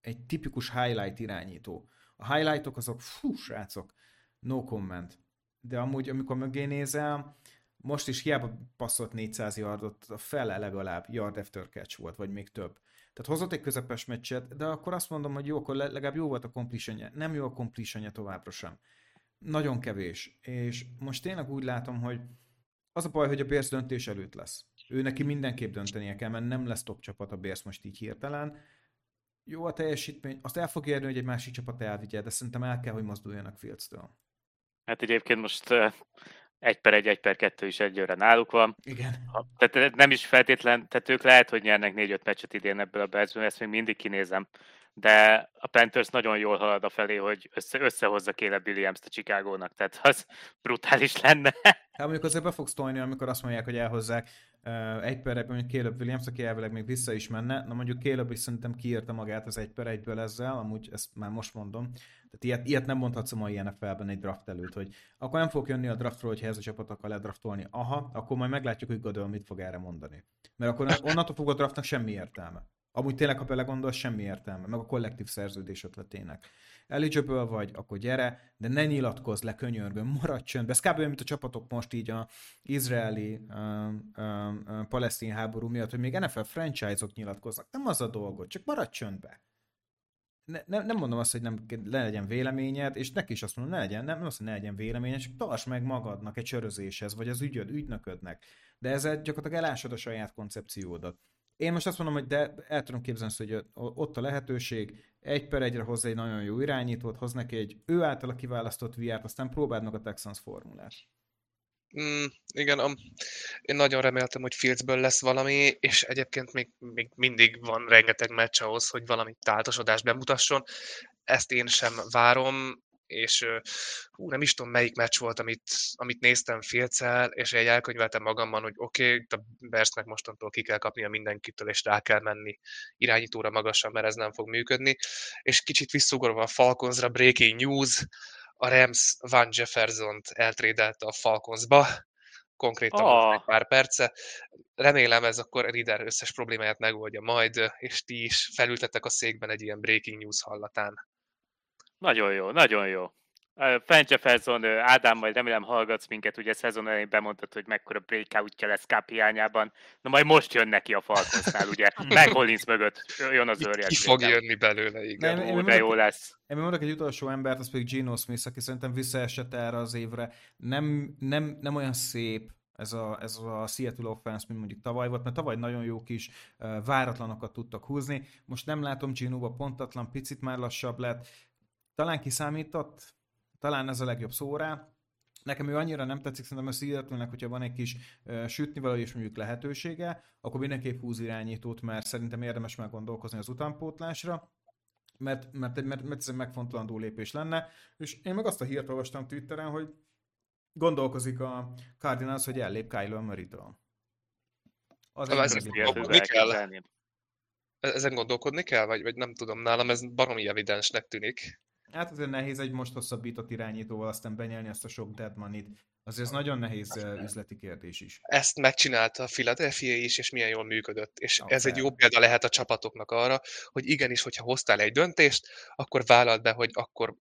egy tipikus highlight irányító. A highlightok azok, fú, srácok, no comment. De amúgy, amikor mögé nézel, most is hiába passzolt 400 yardot, a fele legalább yard after catch volt, vagy még több. Tehát hozott egy közepes meccset, de akkor azt mondom, hogy jó, akkor legalább jó volt a completionje. Nem jó a completionje továbbra sem. Nagyon kevés. És most tényleg úgy látom, hogy az a baj, hogy a Bears döntés előtt lesz. Ő neki mindenképp döntenie kell, mert nem lesz top csapat a Bears most így hirtelen. Jó a teljesítmény, azt el fog érni, hogy egy másik csapat elvigye, de szerintem el kell, hogy mozduljanak Fields-től. Hát egyébként most egy per egy, egy per kettő is egyőre náluk van. Igen. Tehát nem is feltétlen, tehát ők lehet, hogy nyernek négy-öt meccset idén ebből a Bearsből, ezt még mindig kinézem. De a Panthers nagyon jól halad a felé, hogy össze, összehozza Caleb Williams-t a Chicagónak, tehát az brutális lenne. Hát mondjuk azért be fogsz tolni, amikor azt mondják, hogy elhozzák egy per egyben, mondjuk Caleb Williams, aki elvileg még vissza is menne. Na mondjuk Caleb is szerintem kiírta magát az egy per egyből ezzel, amúgy ezt már most mondom. Tehát ilyet, ilyet nem mondhatsz a mai NFL-ben egy draft előtt, hogy akkor nem fog jönni a draftról, hogyha ez a csapat akar ledraftolni. Aha, akkor majd meglátjuk, hogy Godel mit fog erre mondani. Mert akkor onnantól fog a draftnak semmi értelme. Amúgy tényleg, ha belegondolsz, semmi értelme, meg a kollektív szerződés ötletének. Eligible vagy, akkor gyere, de ne nyilatkozz le, könyörgöm, maradj csöndbe. Ez kb. mint a csapatok most így a izraeli um, um, um, palesztin háború miatt, hogy még NFL franchise-ok nyilatkoznak. Nem az a dolgot, csak maradj csöndbe ne, ne, nem mondom azt, hogy nem ne legyen véleményed, és neki is azt mondom, ne legyen, nem, nem azt, hogy ne legyen véleményed, csak tarts meg magadnak egy sörözéshez, vagy az ügyöd, ügynöködnek. De ezzel gyakorlatilag elásod a saját koncepciódat. Én most azt mondom, hogy de el tudom képzelni, hogy ott a lehetőség, egy per egyre hozzá egy nagyon jó irányítót, hoz neki egy ő által kiválasztott VR-t, aztán próbáld meg a Texans formulát. Mm, igen, a, én nagyon reméltem, hogy Fieldsből lesz valami, és egyébként még, még mindig van rengeteg meccs ahhoz, hogy valami táltosodást bemutasson. Ezt én sem várom, és hú, nem is tudom, melyik meccs volt, amit, amit néztem félcel, és egy elkönyveltem magamban, hogy oké, okay, a Bersnek mostantól ki kell kapnia mindenkitől, és rá kell menni irányítóra magasan, mert ez nem fog működni. És kicsit visszugorva a Falconsra, breaking news, a Rams Van Jefferson-t eltrédelte a Falconsba, konkrétan oh. egy pár perce. Remélem ez akkor Rider összes problémáját megoldja majd, és ti is felültettek a székben egy ilyen breaking news hallatán. Nagyon jó, nagyon jó. Fan Jefferson, Ádám, majd remélem hallgatsz minket, ugye szezon elején bemondtad, hogy mekkora breakoutja lesz Cup hiányában. Na majd most jön neki a Falconsnál, ugye, meg Hollins mögött jön az őrjes. Ki fog jönni belőle, igen. Nem, Ó, de jó lesz. Én mondok egy utolsó embert, az pedig Gino Smith, aki szerintem visszaesett erre az évre. Nem, nem, nem olyan szép, ez a, ez a Seattle offense, mint mondjuk tavaly volt, mert tavaly nagyon jó kis váratlanokat tudtak húzni. Most nem látom Gino-ba pontatlan, picit már lassabb lett. Talán kiszámított, talán ez a legjobb szó rá. Nekem ő annyira nem tetszik, szerintem seattle hogyha van egy kis uh, sütni való és mondjuk lehetősége, akkor mindenképp húz irányítót, mert szerintem érdemes meggondolkozni az utánpótlásra mert, mert, mert, mert ez egy megfontolandó lépés lenne, és én meg azt a hírt olvastam Twitteren, hogy gondolkozik a Cardinals, hogy ellép Kylo Murray-től. Az gondolkodni kell. Ezen gondolkodni kell, vagy, vagy nem tudom, nálam ez baromi evidensnek tűnik. Hát azért nehéz egy most hosszabbított irányítóval aztán benyelni azt a sok dead money-t. Azért ez nagyon nehéz üzleti kérdés is. Ezt megcsinálta a Philadelphia is, és milyen jól működött. És okay. ez egy jó példa lehet a csapatoknak arra, hogy igenis, hogyha hoztál egy döntést, akkor vállald be, hogy akkor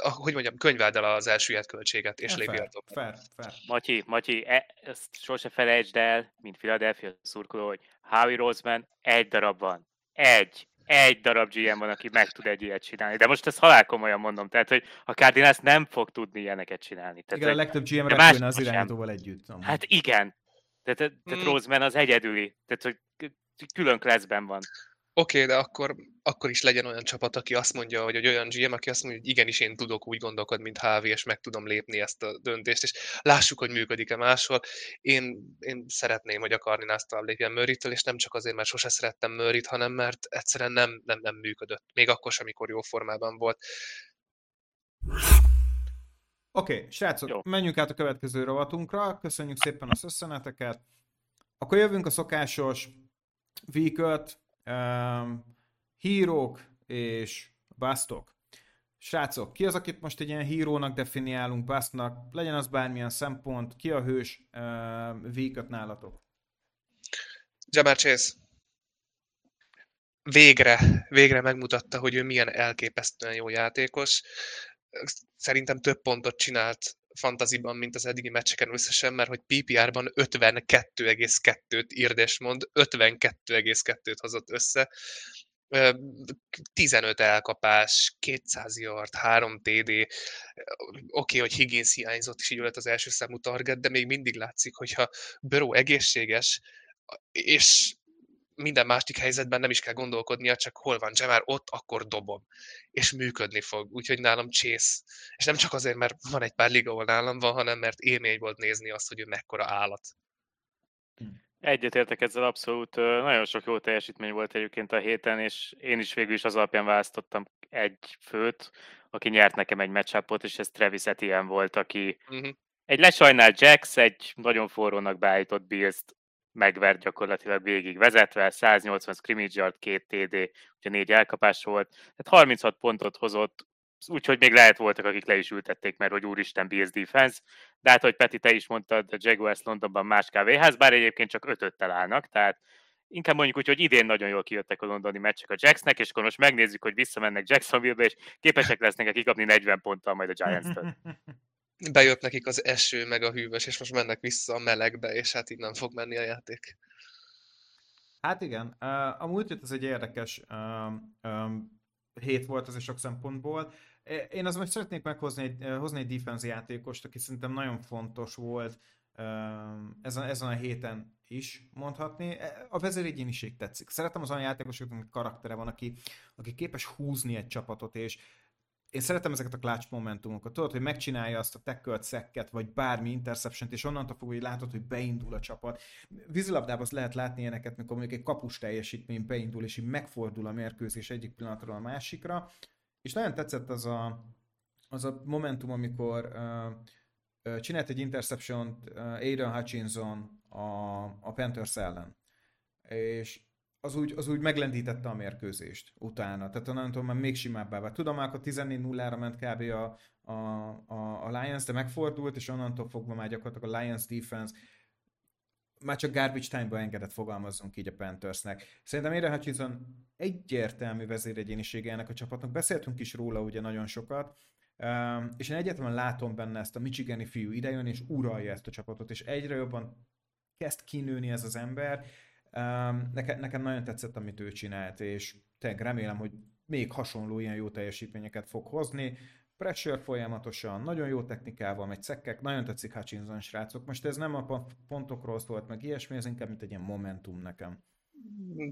hogy mondjam, könyveld el az elsüllyedt költséget, és lépj el fair, fair. Matyi, Matyi, e, ezt sose felejtsd el, mint Philadelphia szurkoló, hogy Howie Roseman egy darab van. Egy egy darab GM van, aki meg tud egy ilyet csinálni. De most ezt halál komolyan mondom, tehát, hogy a Cardinals nem fog tudni ilyeneket csinálni. Tehát, igen, a legtöbb GM repülne az irányítóval együtt. Amúgy. Hát igen. Tehát, tehát hmm. Roseman az egyedüli. Tehát, hogy külön klasszben van. Oké, okay, de akkor, akkor is legyen olyan csapat, aki azt mondja, hogy, hogy olyan GM, aki azt mondja, hogy igenis én tudok úgy gondolkodni, mint HV, és meg tudom lépni ezt a döntést, és lássuk, hogy működik-e máshol. Én, én szeretném, hogy a Cardinals tovább lépjen Murray-től, és nem csak azért, mert sose szerettem murray hanem mert egyszerűen nem, nem, nem működött. Még akkor sem, amikor jó formában volt. Oké, okay, srácok, Jó. menjünk át a következő rovatunkra. Köszönjük szépen a szösszeneteket. Akkor jövünk a szokásos week um, hírók és basztok. Srácok, ki az, akit most egy ilyen hírónak definiálunk, basztnak, legyen az bármilyen szempont, ki a hős uh, víköt nálatok? Jamar Chase. Végre, végre megmutatta, hogy ő milyen elképesztően jó játékos. Szerintem több pontot csinált fantaziban, mint az eddigi meccseken összesen, mert hogy PPR-ban 52,2-t írdes mond, 52,2-t hozott össze, 15 elkapás, 200 yard, 3 TD, oké, okay, hogy Higgins hiányzott, és így lett az első számú target, de még mindig látszik, hogyha Burrow egészséges, és minden másik helyzetben nem is kell gondolkodnia, csak hol van Jamar, ott akkor dobom. És működni fog. Úgyhogy nálam Chase. És nem csak azért, mert van egy pár liga, ahol nálam van, hanem mert élmény volt nézni azt, hogy ő mekkora állat. Egyetértek ezzel abszolút. Nagyon sok jó teljesítmény volt egyébként a héten, és én is végül is az alapján választottam egy főt, aki nyert nekem egy matchupot, és ez Travis Etienne volt, aki uh-huh. egy lesajnált Jax, egy nagyon forrónak beállított Bills-t megvert gyakorlatilag végig vezetve, 180 scrimmage yard, két TD, ugye négy elkapás volt, tehát 36 pontot hozott, úgyhogy még lehet voltak, akik le is ültették, mert hogy úristen Bills defense, de hát, hogy Peti, te is mondtad, a Jaguars Londonban más kávéház, bár egyébként csak ötöttel állnak, tehát inkább mondjuk úgy, hogy idén nagyon jól kijöttek a londoni meccsek a Jacksnek, és akkor most megnézzük, hogy visszamennek Jacksonville-be, és képesek lesznek kikapni 40 ponttal majd a Giants-től. bejött nekik az eső, meg a hűvös, és most mennek vissza a melegbe, és hát innen fog menni a játék. Hát igen, a múlt ez egy érdekes hét volt az sok szempontból. Én az most szeretnék meghozni egy, hozni egy defense játékost, aki szerintem nagyon fontos volt ezen, ezen a héten is mondhatni. A vezéregyéniség tetszik. Szeretem az olyan játékosoknak karaktere van, aki, aki képes húzni egy csapatot, és én szeretem ezeket a clutch momentumokat. Tudod, hogy megcsinálja azt a tackle szekket, vagy bármi interception és onnantól fogva, hogy látod, hogy beindul a csapat. Vízilabdában azt lehet látni ilyeneket, mikor mondjuk egy kapus teljesítmény beindul, és így megfordul a mérkőzés egyik pillanatról a másikra. És nagyon tetszett az a, az a momentum, amikor uh, csinált egy interception uh, Aiden Hutchinson a, a Panthers ellen. És az úgy, az úgy meglendítette a mérkőzést utána. Tehát onnantól már még simábbá vált. Tudom, akkor 14-0-ra ment kb. A, a, a, a Lions, de megfordult, és onnantól fogva már gyakorlatilag a Lions defense már csak garbage time-ba engedett fogalmazzunk így a Panthersnek. Szerintem Ére Hutchinson egyértelmű vezéregyénisége ennek a csapatnak. Beszéltünk is róla ugye nagyon sokat, és én egyetlen látom benne ezt a Michigani fiú idejön, és uralja ezt a csapatot, és egyre jobban kezd kinőni ez az ember. Nekem, nekem nagyon tetszett, amit ő csinált, és tényleg remélem, hogy még hasonló ilyen jó teljesítményeket fog hozni. Pressure folyamatosan, nagyon jó technikával megy cekkek, nagyon tetszik Hutchinson srácok. Most ez nem a pontokról szólt meg ilyesmi, ez inkább mint egy ilyen momentum nekem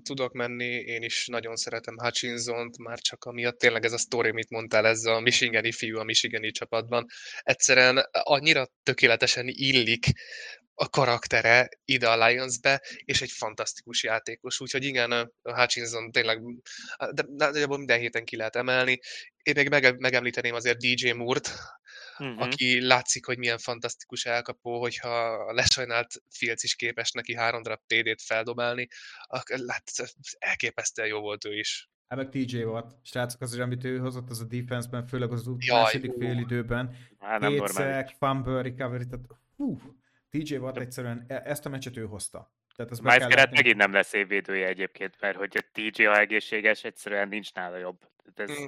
tudok menni, én is nagyon szeretem Hutchinson-t, már csak amiatt. Tényleg ez a sztori, mit mondtál, ez a Michigani fiú a Michigani csapatban, egyszerűen annyira tökéletesen illik a karaktere ide a Lions-be, és egy fantasztikus játékos, úgyhogy igen, Hutchinson tényleg de nagyjából minden héten ki lehet emelni. Én még mege- megemlíteném azért DJ Moore-t, uh-huh. aki látszik, hogy milyen fantasztikus elkapó, hogyha a lesajnált Fields is képes neki három darab TD-t feldobálni, lát, elképesztően jó volt ő is. Hát meg TJ volt. Srácok, az, amit ő hozott, az a defense-ben, főleg az második fél időben. Hát fumble, recovery, tehát hú, TJ Watt egyszerűen e- ezt a meccset ő hozta. Tehát az Miles Garrett megint nem lesz évvédője egyébként, mert hogy a TJ, ha egészséges, egyszerűen nincs nála jobb. Tehát ez mm.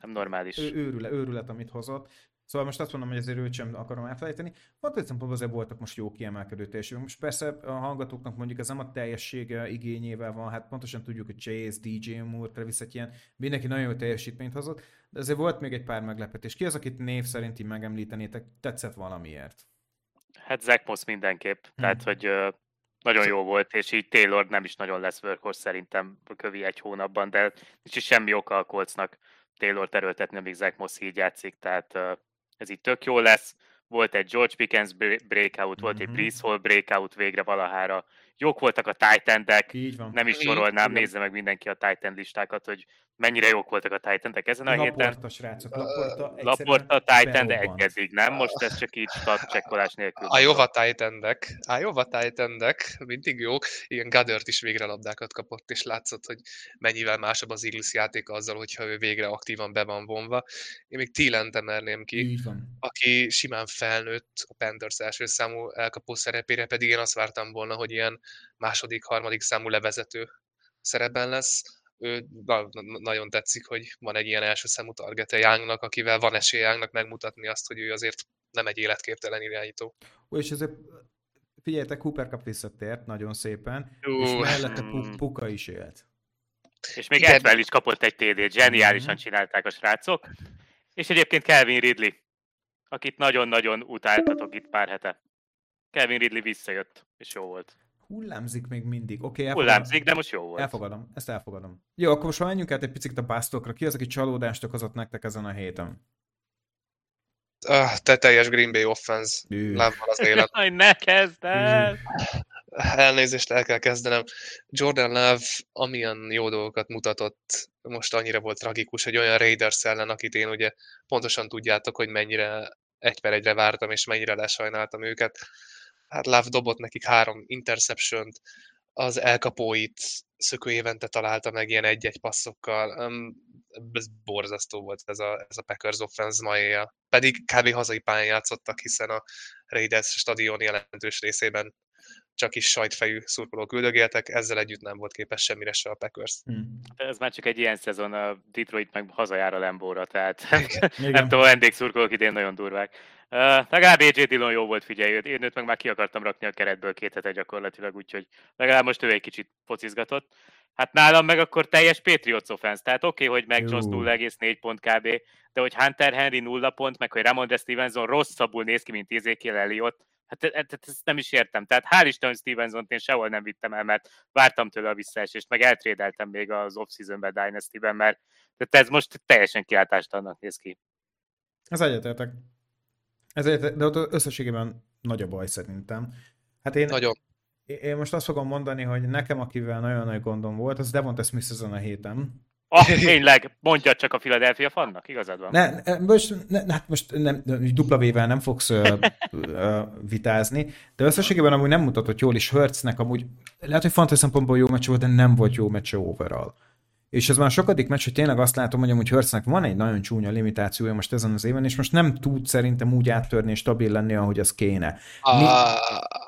nem normális. Ő, őrület, őrület, amit hozott. Szóval most azt mondom, hogy ezért őt sem akarom elfelejteni. Fontos szempontból azért voltak most jó kiemelkedő teljesítők. Most persze a hallgatóknak mondjuk ez nem a teljessége igényével van, hát pontosan tudjuk, hogy Chase, DJ Moore, Travis ilyen, mindenki nagyon jó teljesítményt hozott, de azért volt még egy pár meglepetés. Ki az, akit név szerint így megemlítenétek, tetszett valamiért? Hát Zach Moss mindenképp, hmm. tehát hogy nagyon jó volt, és így Taylor nem is nagyon lesz workhorse szerintem kövi egy hónapban, de nincs is semmi oka a Coltsnak Taylor terültetni, amíg Zach Moss így játszik, tehát ez így tök jó lesz. Volt egy George Pickens breakout, volt mm-hmm. egy Brees Hall breakout végre valahára. Jók voltak a titan nem is sorolnám, nézze meg mindenki a Titan listákat, hogy mennyire jók voltak a titan ezen a Laporta, héten. Srácok, Laporta, Laporta Titan, de egyeddig nem, most ez csak így csekkolás nélkül. A Jova titan a Jova titan mindig jók. Igen, Gadert is végre labdákat kapott, és látszott, hogy mennyivel másabb az Eagles játék azzal, hogyha ő végre aktívan be van vonva. Én még Tilent emelném ki, aki simán felnőtt a Panthers első számú elkapó szerepére, pedig én azt vártam volna, hogy ilyen második, harmadik számú levezető szerepben lesz ő na, nagyon tetszik, hogy van egy ilyen első számú targete Youngnak, akivel van esélye Youngnak megmutatni azt, hogy ő azért nem egy életképtelen irányító. Ó, és ezért figyeljetek, Cooper Cup visszatért nagyon szépen, Ú, és mellette hmm. Puka is élt. És még Edwell is kapott egy TD-t, zseniálisan mm-hmm. csinálták a srácok. És egyébként Kelvin Ridley, akit nagyon-nagyon utáltatok itt pár hete. Kelvin Ridley visszajött, és jó volt. Hullámzik még mindig. Oké, okay, Hullámzik, de most jó volt. Elfogadom, ezt elfogadom. Jó, akkor most menjünk át egy picit a básztokra. Ki az, aki csalódást okozott nektek ezen a héten? Uh, te teljes Green Bay offense. Nem van az élet. Aj, ne kezd el! Elnézést el kell kezdenem. Jordan Love amilyen jó dolgokat mutatott, most annyira volt tragikus, hogy olyan Raiders ellen, akit én ugye pontosan tudjátok, hogy mennyire egy per egyre vártam, és mennyire lesajnáltam őket hát Love dobott nekik három interception az elkapóit szökő évente találta meg ilyen egy-egy passzokkal. Ez borzasztó volt ez a, ez a Packers offense ma éjjel. Pedig kb. hazai pályán játszottak, hiszen a Raiders stadion jelentős részében csak is sajtfejű szurkolók üldögéltek, ezzel együtt nem volt képes semmire se a Packers. Hmm. Ez már csak egy ilyen szezon, a Detroit meg hazajár a Lembóra, tehát nem tudom, a vendégszurkolók idén nagyon durvák. Uh, legalább AJ Dillon jó volt, figyelj, én őt meg már ki akartam rakni a keretből két hete gyakorlatilag, úgyhogy legalább most ő egy kicsit focizgatott. Hát nálam meg akkor teljes Patriots offense, tehát oké, okay, hogy meg Jones 0,4 pont kb, de hogy Hunter Henry 0 pont, meg hogy Ramondre Stevenson rosszabbul néz ki, mint Ezekiel Elliott, Hát, hát, ezt nem is értem. Tehát hál' Isten, Stevenson-t én sehol nem vittem el, mert vártam tőle a visszaesést, meg eltrédeltem még az off-seasonben Dynasty-ben, mert tehát ez most teljesen kiáltástalannak néz ki. Ez egyetértek. Ez egyetértek, de ott összességében nagy a baj szerintem. Hát én, Nagyon. Én most azt fogom mondani, hogy nekem, akivel nagyon nagy gondom volt, az Devonta Smith ezen a héten. Ah, tényleg, mondja csak a Philadelphia fannak, igazad van? Ne, most, ne, hát most nem, dupla vével nem fogsz uh, uh, vitázni, de összességében amúgy nem mutatott jól, és Hurtsnek amúgy lehet, hogy fantasy szempontból jó meccs volt, de nem volt jó meccs overall. És ez már sokadik meccs, hogy tényleg azt látom, hogy amúgy Hurtsnek van egy nagyon csúnya limitációja most ezen az éven, és most nem tud szerintem úgy áttörni és stabil lenni, ahogy az kéne. Mi...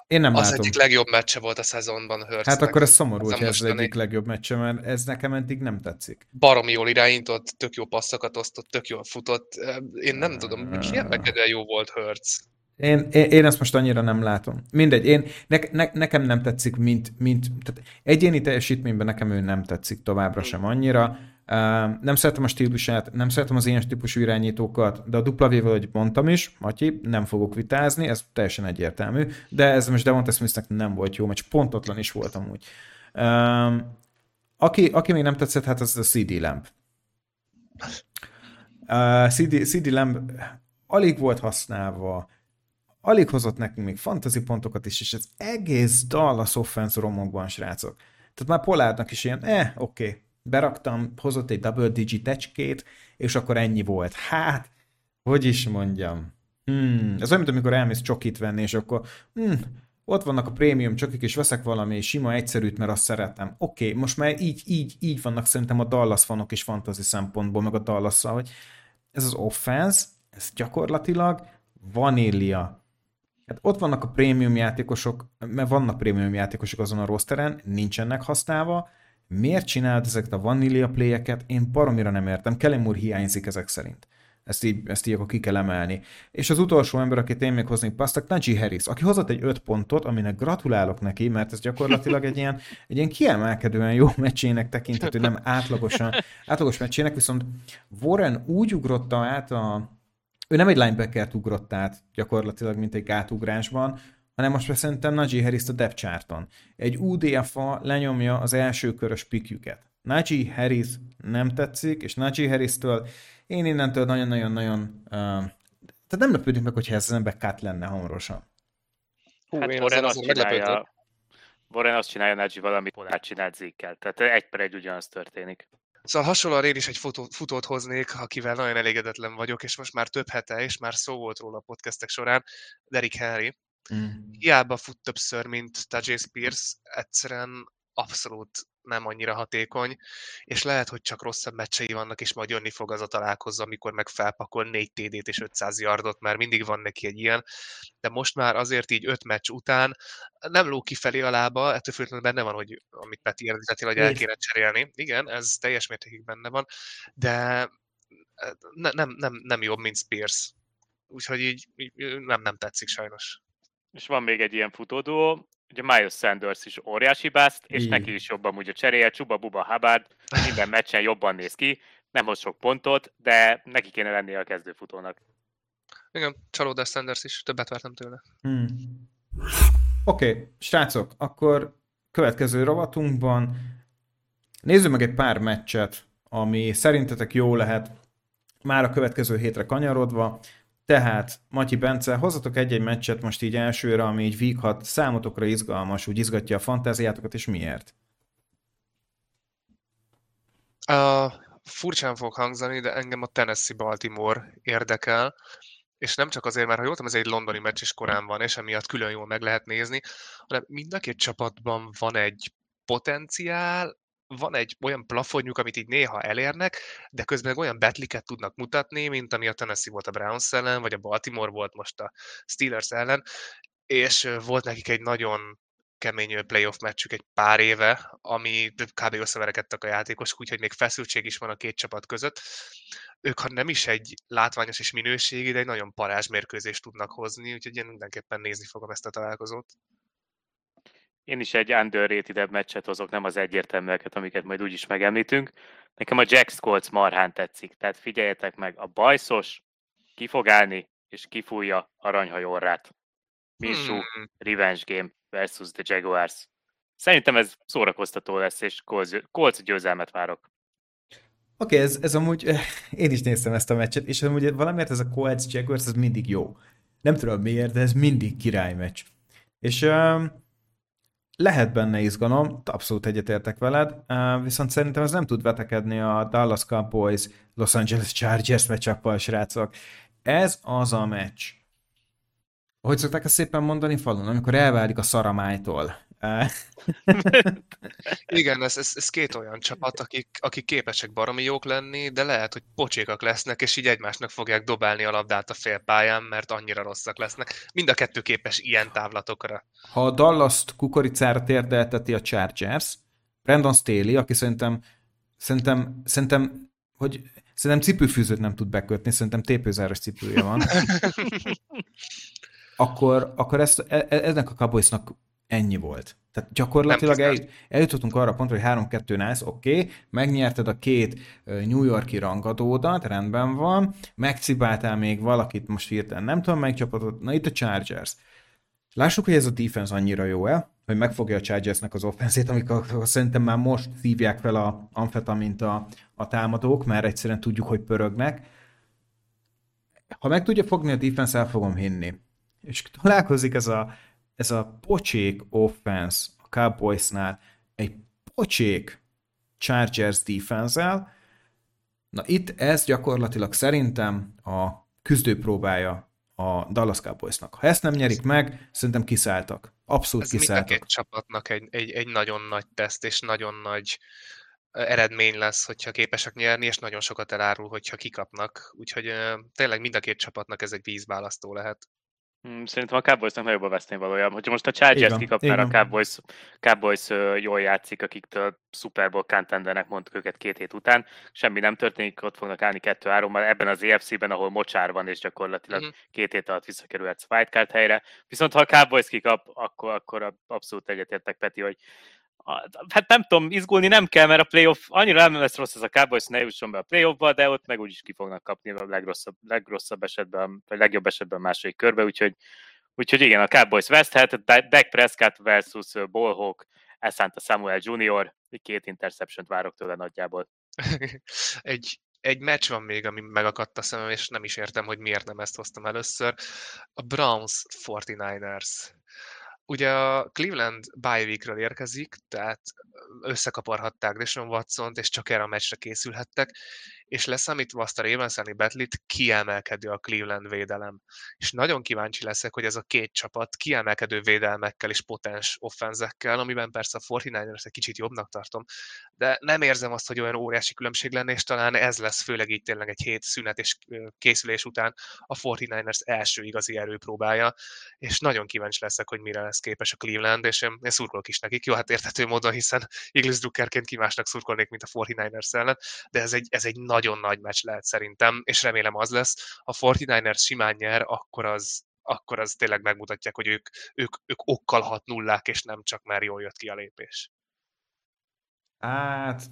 Én nem az látom. egyik legjobb meccse volt a szezonban Hurtsnek. Hát akkor ez szomorú, a hogy ez az egyik legjobb meccse, mert ez nekem eddig nem tetszik. Baromi jól irányított, tök jó passzokat osztott, tök jól futott. Én nem tudom, Ah. kiemelkedően jó volt Hurts. Én, én, én ezt most annyira nem látom. Mindegy, én, ne, ne, nekem nem tetszik, mint, mint tehát egyéni teljesítményben nekem ő nem tetszik továbbra sem annyira. Uh, nem szeretem a stílusát, nem szeretem az ilyen típusú irányítókat, de a W-vel, hogy mondtam is, Matyi, nem fogok vitázni, ez teljesen egyértelmű, de ez most Devonta Smithnek nem volt jó, mert pontotlan is volt amúgy. Um, aki, aki még nem tetszett, hát az a CD Lamp. Uh, CD, CD Lamp alig volt használva, alig hozott nekünk még fantasy pontokat is, és az egész Dallas offense romokban, srácok. Tehát már Polárnak is ilyen, eh, oké, okay. beraktam, hozott egy double digit tecskét, és akkor ennyi volt. Hát, hogy is mondjam. Hmm, ez olyan, mint amikor elmész csokit venni, és akkor hmm, ott vannak a prémium csokik, és veszek valami sima, egyszerűt, mert azt szeretem. Oké, okay, most már így, így, így vannak szerintem a Dallas fanok is fantasy szempontból, meg a dallas hogy ez az offense, ez gyakorlatilag vanília. Hát ott vannak a prémium játékosok, mert vannak prémium játékosok azon a rosteren, nincsenek használva. Miért csinálod ezeket a vanília playeket? Én baromira nem értem. Kellen úr hiányzik ezek szerint. Ezt így, ezt így akkor ki kell emelni. És az utolsó ember, akit én még hoznék pasztak, Najee Harris, aki hozott egy 5 pontot, aminek gratulálok neki, mert ez gyakorlatilag egy ilyen, egy ilyen kiemelkedően jó meccsének tekinthető, nem átlagosan, átlagos meccsének, viszont Warren úgy ugrotta át a, ő nem egy linebackert ugrott át gyakorlatilag, mint egy gátugrásban, hanem most már szerintem Najee harris a depth charton. Egy UDFA lenyomja az első körös pikjüket. Najee Harris nem tetszik, és Najee Harris-től én innentől nagyon-nagyon-nagyon... Uh, tehát nem lepődik meg, hogyha ez az ember cut lenne hamarosan. Hú, Hát én Warren azt csinálja, Warren azt csinálja Nagy valamit Polát csinált zékkel. Tehát egy per egy ugyanaz történik. Szóval hasonlóan én is egy futó, futót hoznék, akivel nagyon elégedetlen vagyok, és most már több hete, és már szó volt róla a podcastek során, Derrick Henry. Mm. Hiába fut többször, mint Tajay Spears, egyszerűen abszolút nem annyira hatékony, és lehet, hogy csak rosszabb meccsei vannak, és majd jönni fog az a találkozó, amikor meg felpakol 4 TD-t és 500 yardot, mert mindig van neki egy ilyen, de most már azért így 5 meccs után nem ló kifelé a lába, ettől függetlenül benne van, hogy amit Peti említettél, hogy el kéne cserélni. Igen, ez teljes mértékig benne van, de ne, nem, nem, nem jobb, mint Spears. Úgyhogy így, így nem, nem tetszik sajnos. És van még egy ilyen futódó, ugye Miles Sanders is óriási bászt, és Így. neki is jobban úgy a cseréje, Csuba Buba Hubbard, minden meccsen jobban néz ki, nem hoz sok pontot, de neki kéne lennie a kezdőfutónak. Igen, csalódás Sanders is, többet vártam tőle. Hmm. Oké, okay, srácok, akkor következő rovatunkban nézzük meg egy pár meccset, ami szerintetek jó lehet már a következő hétre kanyarodva. Tehát, Matyi Bence, hozzatok egy-egy meccset most így elsőre, ami így 6 számotokra izgalmas, úgy izgatja a fantáziátokat, és miért? Uh, furcsán fog hangzani, de engem a Tennessee-Baltimore érdekel, és nem csak azért, mert ha jól tudom, ez egy londoni meccs is korán van, és emiatt külön jól meg lehet nézni, hanem mind a két csapatban van egy potenciál, van egy olyan plafonjuk, amit így néha elérnek, de közben olyan betliket tudnak mutatni, mint ami a Tennessee volt a Browns ellen, vagy a Baltimore volt most a Steelers ellen, és volt nekik egy nagyon kemény playoff meccsük egy pár éve, ami kb. összeverekedtek a játékosok, úgyhogy még feszültség is van a két csapat között. Ők, ha nem is egy látványos és minőségi, de egy nagyon parázs mérkőzést tudnak hozni, úgyhogy én mindenképpen nézni fogom ezt a találkozót. Én is egy underrated meccset hozok, nem az egyértelműeket, amiket majd úgyis megemlítünk. Nekem a Jack Scolts marhán tetszik, tehát figyeljetek meg, a bajszos ki fog állni, és kifújja aranyhajorrát. Minshew Hmm. Revenge Game versus the Jaguars. Szerintem ez szórakoztató lesz, és Colts- Colts győzelmet várok. Oké, okay, ez, ez amúgy, eh, én is néztem ezt a meccset, és amúgy valamiért ez a Colts Jaguars, ez mindig jó. Nem tudom miért, de ez mindig király meccs. És um, lehet benne izgalom, abszolút egyetértek veled, viszont szerintem ez nem tud vetekedni a Dallas Cowboys Los Angeles Chargers meccsapal, srácok. Ez az a meccs. Hogy szokták ezt szépen mondani falun, amikor elválik a szaramájtól, Igen, ez, ez, ez két olyan csapat, akik, akik képesek baromi jók lenni, de lehet, hogy pocsékak lesznek, és így egymásnak fogják dobálni a labdát a félpályán, mert annyira rosszak lesznek. Mind a kettő képes ilyen távlatokra. Ha a Dallas-t kukoricára térdelteti a Chargers, Brandon Staley, aki szerintem, szerintem, szerintem, hogy szerintem cipőfűzőt nem tud bekötni, szerintem tépőzáros cipője van. akkor, akkor ezt, e, e, ennek a Cowboysnak ennyi volt. Tehát gyakorlatilag el, eljutottunk arra a pontra, hogy 3-2 nász, oké, okay, megnyerted a két New Yorki rangadódat, rendben van, megcibáltál még valakit, most hirtelen nem tudom melyik csapatot, na itt a Chargers. Lássuk, hogy ez a defense annyira jó el, hogy megfogja a Chargersnek az offenzét, amikor szerintem már most szívják fel a amfetamint a, a támadók, mert egyszerűen tudjuk, hogy pörögnek. Ha meg tudja fogni a defense, el fogom hinni. És találkozik ez a ez a pocsék offense a Cowboysnál egy pocsék Chargers defense na itt ez gyakorlatilag szerintem a küzdőpróbája a Dallas Cowboysnak. Ha ezt nem nyerik meg, szerintem kiszálltak. Abszolút ez kiszálltak. Ez csapatnak egy, egy, egy nagyon nagy teszt, és nagyon nagy eredmény lesz, hogyha képesek nyerni, és nagyon sokat elárul, hogyha kikapnak. Úgyhogy tényleg mind a két csapatnak ez egy vízválasztó lehet. Hmm, szerintem a Cowboysnak nagyobb a vesztény valójában. Hogyha most a Chargers kikapnára a Cowboys, Cowboys jól játszik, akiktől Super Bowl contendernek mondtuk őket két hét után, semmi nem történik, ott fognak állni 2-3-mal ebben az EFC-ben, ahol mocsár van, és gyakorlatilag uh-huh. két hét alatt visszakerülhetsz wildcard helyre. Viszont ha a Cowboys kikap, akkor, akkor abszolút egyetértek, Peti, hogy hát nem tudom, izgulni nem kell, mert a playoff annyira nem lesz rossz ez a Cowboys, ne jusson be a playoffba, de ott meg úgyis ki fognak kapni a legrosszabb, legrosszabb esetben, vagy legjobb esetben a második körbe, úgyhogy, úgyhogy igen, a Cowboys veszthet, Dak Prescott versus Ballhawk, Asante Samuel Jr., két interception várok tőle nagyjából. egy, egy meccs van még, ami megakadt a szemem, és nem is értem, hogy miért nem ezt hoztam először. A Browns 49ers ugye a Cleveland bye weekről érkezik, tehát összekaparhatták Deshaun watson és csak erre a meccsre készülhettek, és leszámítva azt a Ravens betlit, kiemelkedő a Cleveland védelem. És nagyon kíváncsi leszek, hogy ez a két csapat kiemelkedő védelmekkel és potens offenzekkel, amiben persze a 49ers egy kicsit jobbnak tartom, de nem érzem azt, hogy olyan óriási különbség lenne, és talán ez lesz főleg így tényleg egy hét szünet és készülés után a 49ers első igazi erőpróbája, és nagyon kíváncsi leszek, hogy mire lesz képes a Cleveland, és én, én szurkolok is nekik, jó, hát értető módon, hiszen Eagles Druckerként ki másnak szurkolnék, mint a 49ers ellen, de ez egy, ez egy nagyon nagy meccs lehet szerintem, és remélem az lesz. Ha 49ers simán nyer, akkor az, akkor az tényleg megmutatják, hogy ők, ők, ők okkal hat nullák, és nem csak már jól jött ki a lépés. Hát,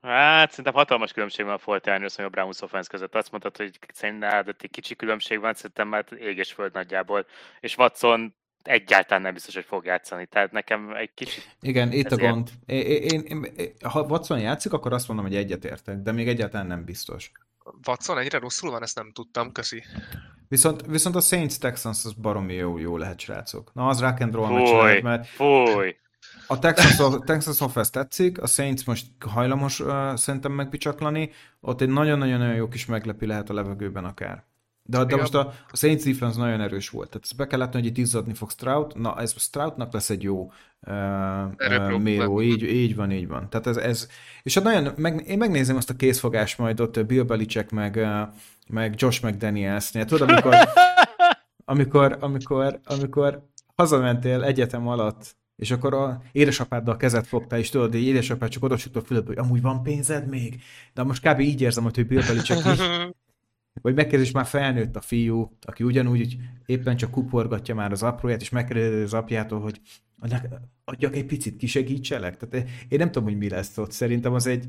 Hát szerintem hatalmas különbség van a Fortiners meg a Browns offense között. Azt mondtad, hogy szerintem egy kicsi különbség van, szerintem már ég és föld nagyjából. És Watson egyáltalán nem biztos, hogy fog játszani. Tehát nekem egy kicsit... Igen, itt ezért... a gond. Én, én, én, én, ha Watson játszik, akkor azt mondom, hogy egyetértek, de még egyáltalán nem biztos. Watson ennyire rosszul van, ezt nem tudtam, köszi. Viszont, viszont a Saints Texans az baromi jó, jó lehet, srácok. Na, az rock and roll lehet, mert... Fúj. A Texas, Texas Offense tetszik, a Saints most hajlamos uh, szerintem megbicsaklani, ott egy nagyon-nagyon jó kis meglepi lehet a levegőben akár. De, de most a, a Saints defense nagyon erős volt. Tehát ezt be kell látni, hogy itt izzadni fog Stroud. Na, ez Stroudnak lesz egy jó uh, uh, méró. Így, így van, így van. Tehát ez, ez és hát nagyon, meg, én megnézem azt a készfogás majd ott Bill Belichick meg, uh, meg Josh McDaniels-nél. Tudod, amikor, amikor, amikor, amikor hazamentél egyetem alatt, és akkor a édesapáddal kezet fogtál, és tudod, hogy édesapád csak odasütött fülöp, hogy amúgy van pénzed még? De most kb. így érzem, hogy Bill Belichick vagy megkérdezi, már felnőtt a fiú, aki ugyanúgy hogy éppen csak kuporgatja már az apróját, és megkérdezi az apjától, hogy adjak egy picit, kisegítselek. Tehát én nem tudom, hogy mi lesz ott. Szerintem az egy,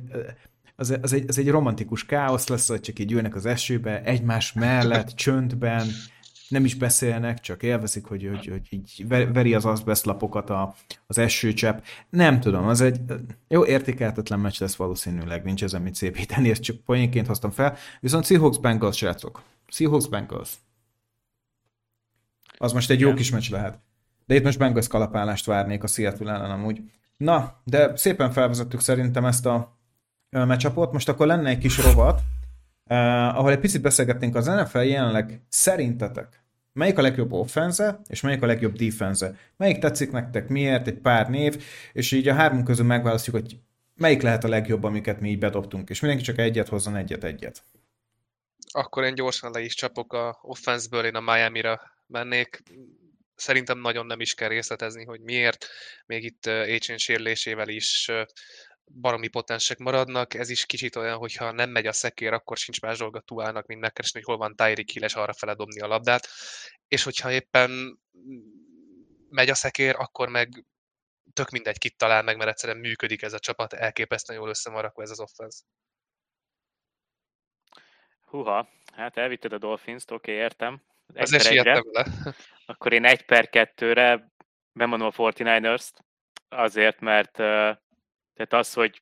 az, az, egy, az egy romantikus káosz lesz, hogy csak így ülnek az esőbe, egymás mellett, csöndben, nem is beszélnek, csak élvezik, hogy, hogy, hogy így veri az azbeszlapokat a, az esőcsepp. Nem tudom, az egy jó értékeltetlen meccs lesz valószínűleg, nincs ezen mit szépíteni, ezt csak poénként hoztam fel. Viszont Seahawks Bengals, srácok. Seahawks Bengals. Az most egy jó kis meccs lehet. De itt most Bengals kalapálást várnék a Seattle ellen amúgy. Na, de szépen felvezettük szerintem ezt a meccsapot. Most akkor lenne egy kis rovat, uh, ahol egy picit beszélgetnénk az NFL jelenleg szerintetek Melyik a legjobb offense és melyik a legjobb defense Melyik tetszik nektek, miért, egy pár név, és így a három közül megválasztjuk, hogy melyik lehet a legjobb, amiket mi így bedobtunk, és mindenki csak egyet hozzon, egyet-egyet. Akkor én gyorsan le is csapok a offenseből, én a Miami-ra mennék. Szerintem nagyon nem is kell részletezni, hogy miért. Még itt Écsén sérülésével is baromi potensek maradnak. Ez is kicsit olyan, hogyha nem megy a szekér, akkor sincs más dolga Tuának, mint megkeresni, hogy hol van Tyreek Hill, és arra feledobni a labdát. És hogyha éppen megy a szekér, akkor meg tök mindegy, kit talál meg, mert egyszerűen működik ez a csapat, elképesztően jól össze van rakva ez az offense. Huha, hát elvitted a Dolphins-t, oké, okay, értem. Egy Ez egyre. Akkor én egy per kettőre bemondom a 49ers-t, azért, mert tehát az, hogy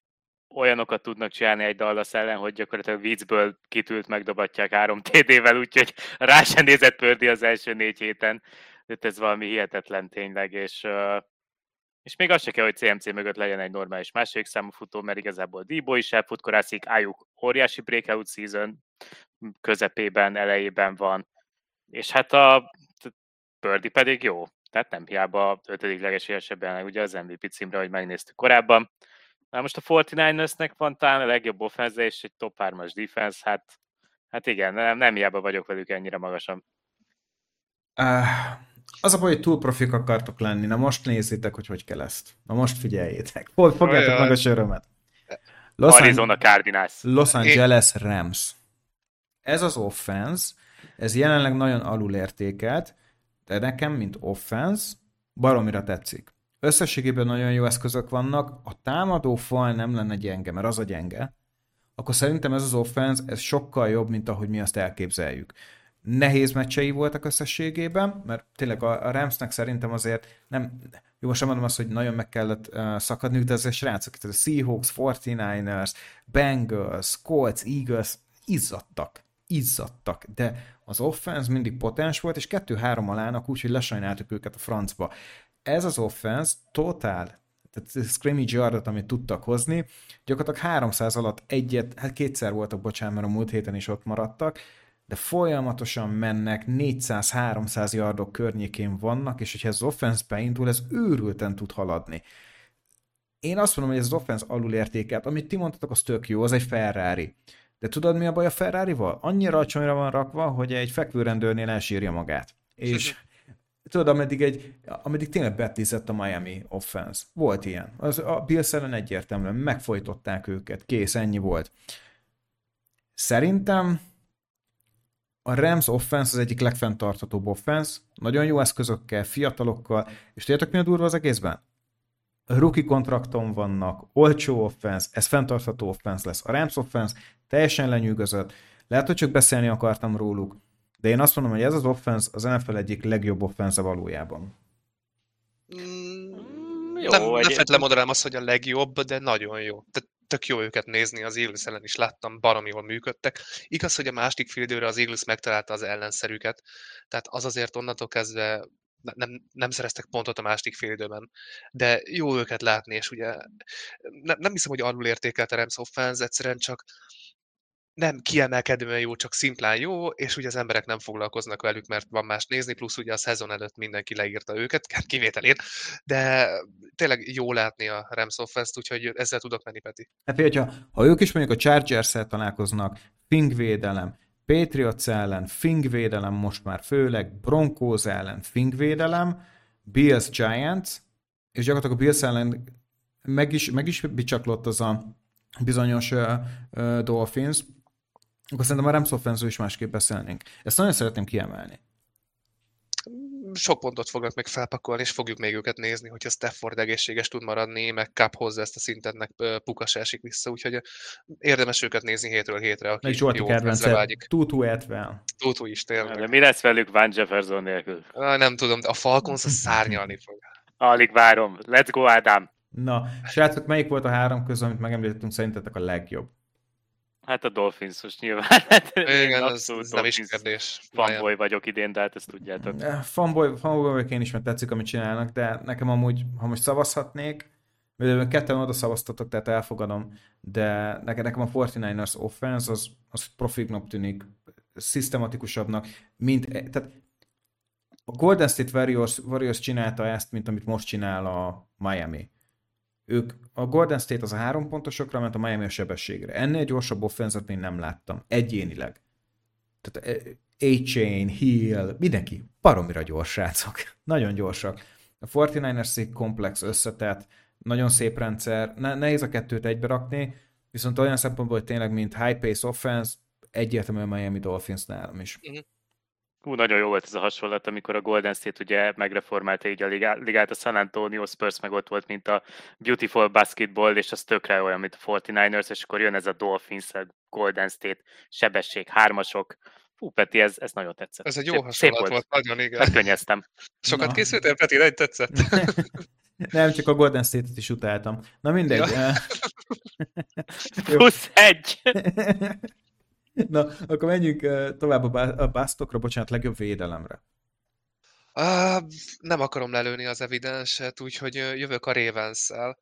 olyanokat tudnak csinálni egy Dallas ellen, hogy gyakorlatilag viccből kitült megdobatják három TD-vel, úgyhogy rá sem nézett Pördi az első négy héten. Tehát ez valami hihetetlen tényleg, és, és még az se kell, hogy CMC mögött legyen egy normális második számú futó, mert igazából Debo is elfutkorászik, Ayuk óriási breakout season közepében, elejében van, és hát a Pördi pedig jó. Tehát nem hiába ötödik legesélyesebben ugye az MVP címre, hogy megnéztük korábban. Na most a 49ersnek van talán a legjobb offense és egy top 3-as defense, hát, hát igen, nem, nem hiába vagyok velük ennyire magasan. Uh, az a baj, hogy túl profik akartok lenni. Na most nézzétek, hogy hogy kell ezt. Na most figyeljétek. Fogjátok meg a sörömet. Los Arizona An- Cardinals. Los Angeles Rams. Ez az offense, ez jelenleg nagyon alulértékelt, de nekem, mint offense, baromira tetszik. Összességében nagyon jó eszközök vannak, a támadó fal nem lenne gyenge, mert az a gyenge, akkor szerintem ez az offense, ez sokkal jobb, mint ahogy mi azt elképzeljük. Nehéz meccsei voltak összességében, mert tényleg a, a Ramsnek szerintem azért nem, jó, most nem mondom azt, hogy nagyon meg kellett uh, szakadniuk, de azért srácok, tehát a Seahawks, 49ers, Bengals, Colts, Eagles izzadtak izzadtak, de az offense mindig potens volt, és kettő-három alának úgy, hogy lesajnáltuk őket a francba. Ez az offense totál, tehát scrimmage yardot, amit tudtak hozni, gyakorlatilag 300 alatt egyet, hát kétszer voltak, bocsánat, mert a múlt héten is ott maradtak, de folyamatosan mennek, 400-300 yardok környékén vannak, és hogyha ez az offense beindul, ez őrülten tud haladni. Én azt mondom, hogy ez az offense alulértékelt, amit ti mondtatok, az tök jó, az egy Ferrari. De tudod, mi a baj a Ferrari-val? Annyira alacsonyra van rakva, hogy egy fekvőrendőrnél elsírja magát. És tudod, ameddig, egy, ameddig tényleg betlizett a Miami offense. Volt ilyen. Az, a Bills ellen egyértelműen megfojtották őket. Kész, ennyi volt. Szerintem a Rams offense az egyik legfenntarthatóbb offense, nagyon jó eszközökkel, fiatalokkal, és tudjátok mi a durva az egészben? rookie kontrakton vannak, olcsó offense, ez fenntartható offense lesz. A Rams offense teljesen lenyűgözött. Lehet, hogy csak beszélni akartam róluk, de én azt mondom, hogy ez az offense az NFL egyik legjobb offense valójában. Mm, jó, nem, nem feltétlenül mondanám azt, hogy a legjobb, de nagyon jó. Tehát tök jó őket nézni, az Eagles ellen is láttam, baromi jól működtek. Igaz, hogy a másik fél az Eagles megtalálta az ellenszerüket, tehát az azért onnantól kezdve nem, nem szereztek pontot a második fél időben, de jó őket látni, és ugye nem, nem hiszem, hogy alul értékelt a Rams offense, egyszerűen csak nem kiemelkedően jó, csak szimplán jó, és ugye az emberek nem foglalkoznak velük, mert van más nézni, plusz ugye a szezon előtt mindenki leírta őket, kivételén, de tényleg jó látni a Rams offense úgyhogy ezzel tudok menni, Peti. Hát, hogyha ha ők is mondjuk a Chargers-szel találkoznak, pingvédelem, Patriots ellen fingvédelem most már főleg, Broncos ellen fingvédelem, Bills Giants, és gyakorlatilag a Bills ellen meg is, meg is bicsaklott az a bizonyos uh, uh, Dolphins, akkor szerintem a Rams offense is másképp beszélnénk. Ezt nagyon szeretném kiemelni sok pontot fognak még felpakolni, és fogjuk még őket nézni, hogyha Stafford egészséges tud maradni, meg Cup hozzá ezt a szintetnek pukas esik vissza, úgyhogy érdemes őket nézni hétről hétre, aki meg Zsolti kedvence, vágyik. Tutu Etvel. Tutu is, tényleg. De mi lesz velük Van Jefferson nélkül? Nem tudom, de a Falcons a szárnyalni fog. Alig várom. Let's go, Ádám! Na, srácok, melyik volt a három közül, amit megemlítettünk, szerintetek a legjobb? Hát a Dolphins most nyilván. Hát Igen, az, az nem is kérdés. Fanboy vagyok idén, de hát ezt tudjátok. Eh, fanboy, fanboy vagyok én is, mert tetszik, amit csinálnak, de nekem amúgy, ha most szavazhatnék, mert ketten oda szavaztatok, tehát elfogadom, de nekem, nekem a 49ers offense az, az profiknak tűnik, szisztematikusabbnak, mint, e- tehát a Golden State Warriors, Warriors csinálta ezt, mint amit most csinál a Miami. Ők, a Golden State az a három pontosokra ment, a Miami a sebességre. Ennél gyorsabb offenzet még nem láttam, egyénileg. Tehát eh, A-Chain, Hill, mindenki baromira gyors srácok. Nagyon gyorsak. A 49ers szék komplex összetett, nagyon szép rendszer, ne, nehéz a kettőt egybe rakni, viszont olyan szempontból, hogy tényleg, mint high pace offense, egyértelműen Miami Dolphins nálam is. Uh-huh. Hú, nagyon jó volt ez a hasonlat, amikor a Golden State ugye megreformálta így a ligát, a San Antonio Spurs meg ott volt, mint a Beautiful Basketball, és az tökre olyan, mint a 49ers, és akkor jön ez a Dolphins, a Golden State, sebesség, hármasok. Fú, Peti, ez, ez nagyon tetszett. Ez egy jó szép, hasonlat volt. volt, nagyon igen. Megkönnyeztem. Sokat Na. készültél, Peti, egy tetszett? Nem, csak a Golden State-et is utáltam. Na mindegy. Ja. Plusz egy! Na, akkor menjünk tovább a básztokra, bocsánat, legjobb védelemre. Uh, nem akarom lelőni az evidenset, úgyhogy jövök a ravens oh.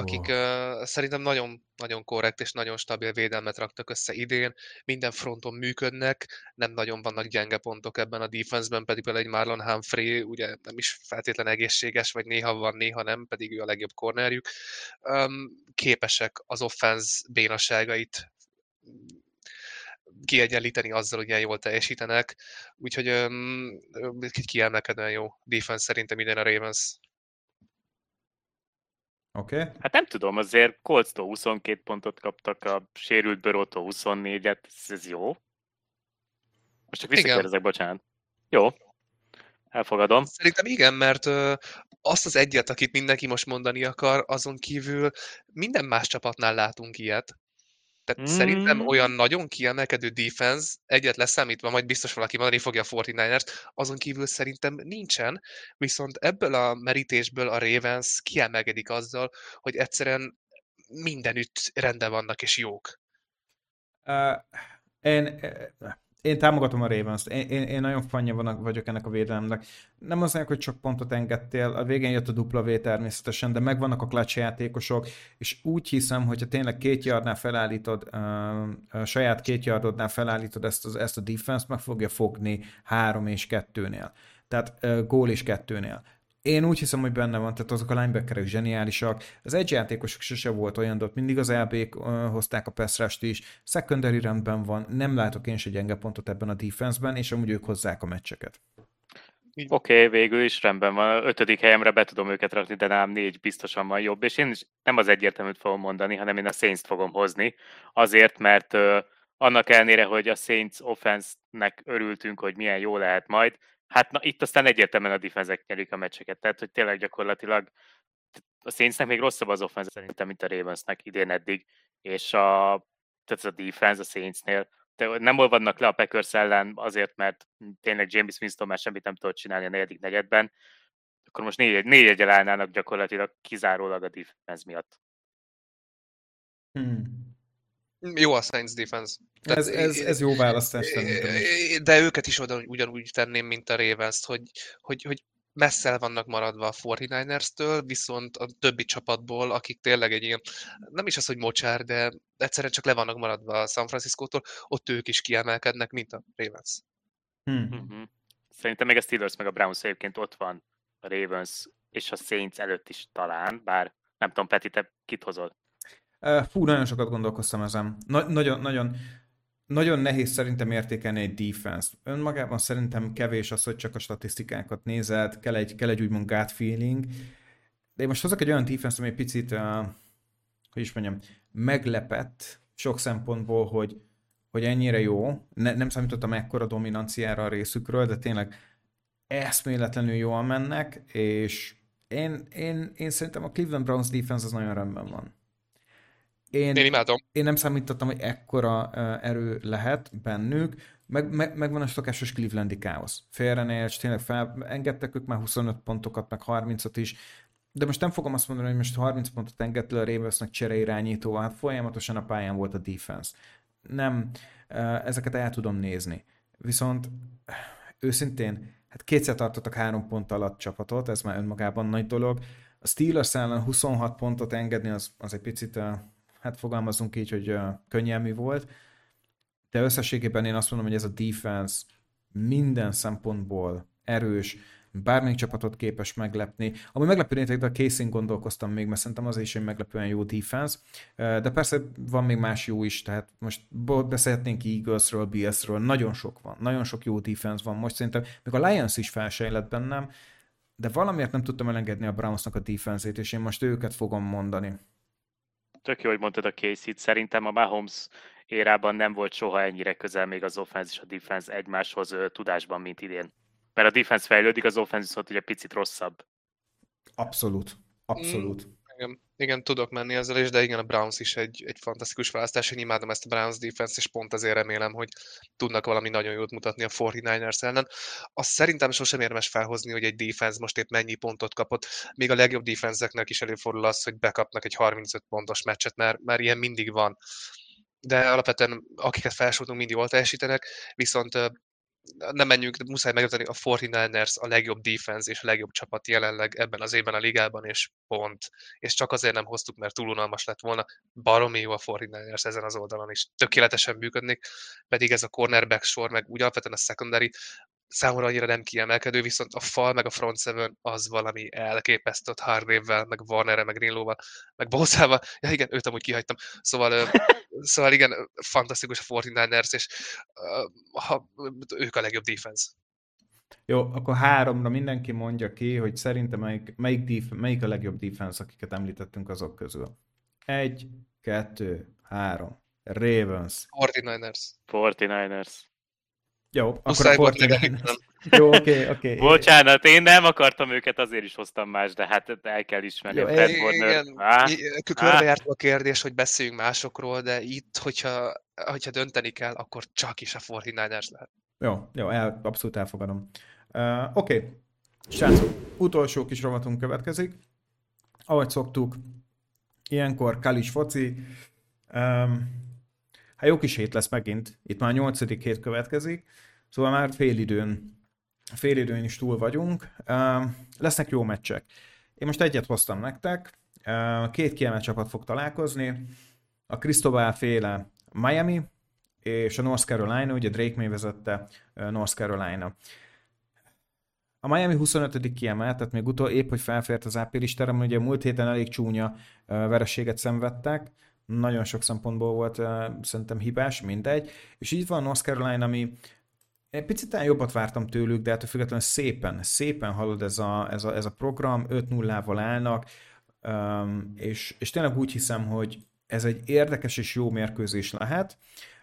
akik uh, szerintem nagyon, nagyon korrekt és nagyon stabil védelmet raktak össze idén, minden fronton működnek, nem nagyon vannak gyenge pontok ebben a defenseben, pedig például egy Marlon Humphrey ugye nem is feltétlen egészséges, vagy néha van, néha nem, pedig ő a legjobb kornerjük. Um, képesek az offense bénaságait kiegyenlíteni azzal, hogy ilyen jól teljesítenek. Úgyhogy um, kiemelkedően jó defense szerintem idén a Ravens. Oké. Okay. Hát nem tudom, azért colts 22 pontot kaptak, a sérült Börotó 24-et, ez, ez jó. Most csak visszakérdezek, bocsánat. Jó. Elfogadom. Szerintem igen, mert ö, azt az egyet, akit mindenki most mondani akar, azon kívül minden más csapatnál látunk ilyet. Tehát mm. szerintem olyan nagyon kiemelkedő defense, egyet leszámítva, majd biztos valaki mondani fogja a 49ers, azon kívül szerintem nincsen, viszont ebből a merítésből a Ravens kiemelkedik azzal, hogy egyszerűen mindenütt rendben vannak és jók. Uh, én, én támogatom a ravens én, én, én nagyon fanya vagyok ennek a védelemnek. Nem az hogy csak pontot engedtél, a végén jött a dupla V természetesen, de megvannak a clutch játékosok, és úgy hiszem, hogyha tényleg két yardnál felállítod, a saját két yardodnál felállítod ezt, az, ezt a defense meg fogja fogni három és kettőnél. Tehát gól és kettőnél. Én úgy hiszem, hogy benne van, tehát azok a linebackerek zseniálisak. Az egy játékosok sose volt olyan, de ott mindig az lb hozták a pass is. Secondary rendben van, nem látok én se gyenge pontot ebben a defenseben, és amúgy ők hozzák a meccseket. Oké, okay, végül is rendben van. Ötödik helyemre be tudom őket rakni, de nem négy biztosan van jobb, és én is nem az egyértelműt fogom mondani, hanem én a saints fogom hozni. Azért, mert uh, annak ellenére, hogy a Saints offense-nek örültünk, hogy milyen jó lehet majd, Hát na, itt aztán egyértelműen a defenzek nyerik a meccseket, tehát hogy tényleg gyakorlatilag a Saintsnek még rosszabb az offense szerintem, mint a Ravensnek idén eddig, és a, tehát a defense a Saintsnél de nem olvadnak le a Packers ellen azért, mert tényleg James Winston már semmit nem tudott csinálni a negyedik negyedben, akkor most négy, négy egyel állnának gyakorlatilag kizárólag a defense miatt. Hmm. Jó a Saints defense. Tehát, ez, ez, ez jó választás De őket is oda ugyanúgy tenném, mint a ravens hogy, hogy, hogy messze vannak maradva a 49ers-től, viszont a többi csapatból, akik tényleg egy ilyen, nem is az, hogy mocsár, de egyszerűen csak le vannak maradva a San Francisco-tól, ott ők is kiemelkednek, mint a Ravens. Hmm. Mm-hmm. Szerintem meg a Steelers meg a Browns egyébként ott van a Ravens és a Saints előtt is talán, bár nem tudom, Peti, te kit hozol? Fú, nagyon sokat gondolkoztam ezen. Na- nagyon, nagyon, nagyon nehéz szerintem értékelni egy defense Önmagában szerintem kevés az, hogy csak a statisztikákat nézed, kell egy, kell egy úgymond gut feeling. De én most hozok egy olyan defense ami egy picit, uh, hogy is mondjam, meglepett sok szempontból, hogy, hogy ennyire jó. Ne, nem számítottam ekkora dominanciára a részükről, de tényleg eszméletlenül jól mennek, és én, én, én szerintem a Cleveland Browns defense az nagyon rendben van. Én, én imádom. Én nem számítottam, hogy ekkora erő lehet bennük, meg, meg, meg van a szokásos Clevelandi káosz. Félre és tényleg felengedtek ők már 25 pontokat, meg 30-at is, de most nem fogom azt mondani, hogy most 30 pontot engedte a Ravensnek csereirányítóval, hát folyamatosan a pályán volt a defense. Nem, ezeket el tudom nézni. Viszont őszintén, hát kétszer tartottak három pont alatt csapatot, ez már önmagában nagy dolog. A Steelers ellen 26 pontot engedni, az, az egy picit hát fogalmazunk így, hogy könnyelmű volt, de összességében én azt mondom, hogy ez a defense minden szempontból erős, bármelyik csapatot képes meglepni. Ami meglepő de a casing gondolkoztam még, mert szerintem az is egy meglepően jó defense, de persze van még más jó is, tehát most beszélhetnénk Eaglesről, BS-ről, nagyon sok van, nagyon sok jó defense van most szerintem, még a Lions is felsejlett bennem, de valamiért nem tudtam elengedni a Brownsnak a defense-ét, és én most őket fogom mondani. Tök jó, hogy mondtad a Casey-t. Szerintem a Mahomes érában nem volt soha ennyire közel még az offense és a defense egymáshoz tudásban, mint idén. Mert a defense fejlődik, az offense viszont ugye picit rosszabb. Abszolút. Abszolút. Mm, igen, igen, tudok menni ezzel is, de igen, a Browns is egy, egy fantasztikus választás. Én imádom ezt a Browns defense és pont azért remélem, hogy tudnak valami nagyon jót mutatni a 49ers ellen. Azt szerintem sosem érdemes felhozni, hogy egy defense most épp mennyi pontot kapott. Még a legjobb defenseknek is előfordul az, hogy bekapnak egy 35 pontos meccset, mert, mert ilyen mindig van de alapvetően akiket felsoroltunk, mind jól teljesítenek, viszont nem menjünk, de muszáj megjelenteni, a 49ers a legjobb defense és a legjobb csapat jelenleg ebben az évben a ligában, és pont. És csak azért nem hoztuk, mert túl unalmas lett volna. Baromi jó a 49ers ezen az oldalon is. Tökéletesen működnék, pedig ez a cornerback sor, meg úgy alapvetően a secondary számomra annyira nem kiemelkedő, viszont a fal meg a front seven az valami elképesztő Hargrave-vel, meg Warnerrel, meg Greenlow-val, meg Bózával. Ja igen, őt amúgy kihagytam. Szóval, szóval igen, fantasztikus a 49ers, és uh, ha, ők a legjobb defense. Jó, akkor háromra mindenki mondja ki, hogy szerintem melyik, melyik, def, melyik a legjobb defense, akiket említettünk azok közül. Egy, kettő, három. Ravens. 49ers. 49ers. Jó, akkor a Fortnite. Jó, oké, okay, oké. Okay. Bocsánat, én nem akartam őket, azért is hoztam más, de hát el kell ismerni. Jó, Fred igen, ah, körbejártuk a kérdés, hogy beszéljünk másokról, de itt, hogyha, hogyha dönteni kell, akkor csak is a 49ers lehet. Jó, jó, el, abszolút elfogadom. Uh, oké, okay. srácok, utolsó kis rovatunk következik. Ahogy szoktuk, ilyenkor Kalis foci. Um, Hát jó kis hét lesz megint. Itt már a nyolcadik hét következik, szóval már fél időn, fél időn is túl vagyunk. Lesznek jó meccsek. Én most egyet hoztam nektek. Két kiemelt csapat fog találkozni. A Cristobal féle Miami, és a North Carolina, ugye Drake May vezette North Carolina. A Miami 25. kiemelt, tehát még utol épp, hogy felfért az április terem, ugye múlt héten elég csúnya vereséget szenvedtek, nagyon sok szempontból volt szerintem hibás, mindegy. És így van North Carolina, ami egy picit jobbat vártam tőlük, de ettől függetlenül szépen, szépen halad ez a, ez a, ez a program, 5-0-val állnak, és, és tényleg úgy hiszem, hogy ez egy érdekes és jó mérkőzés lehet,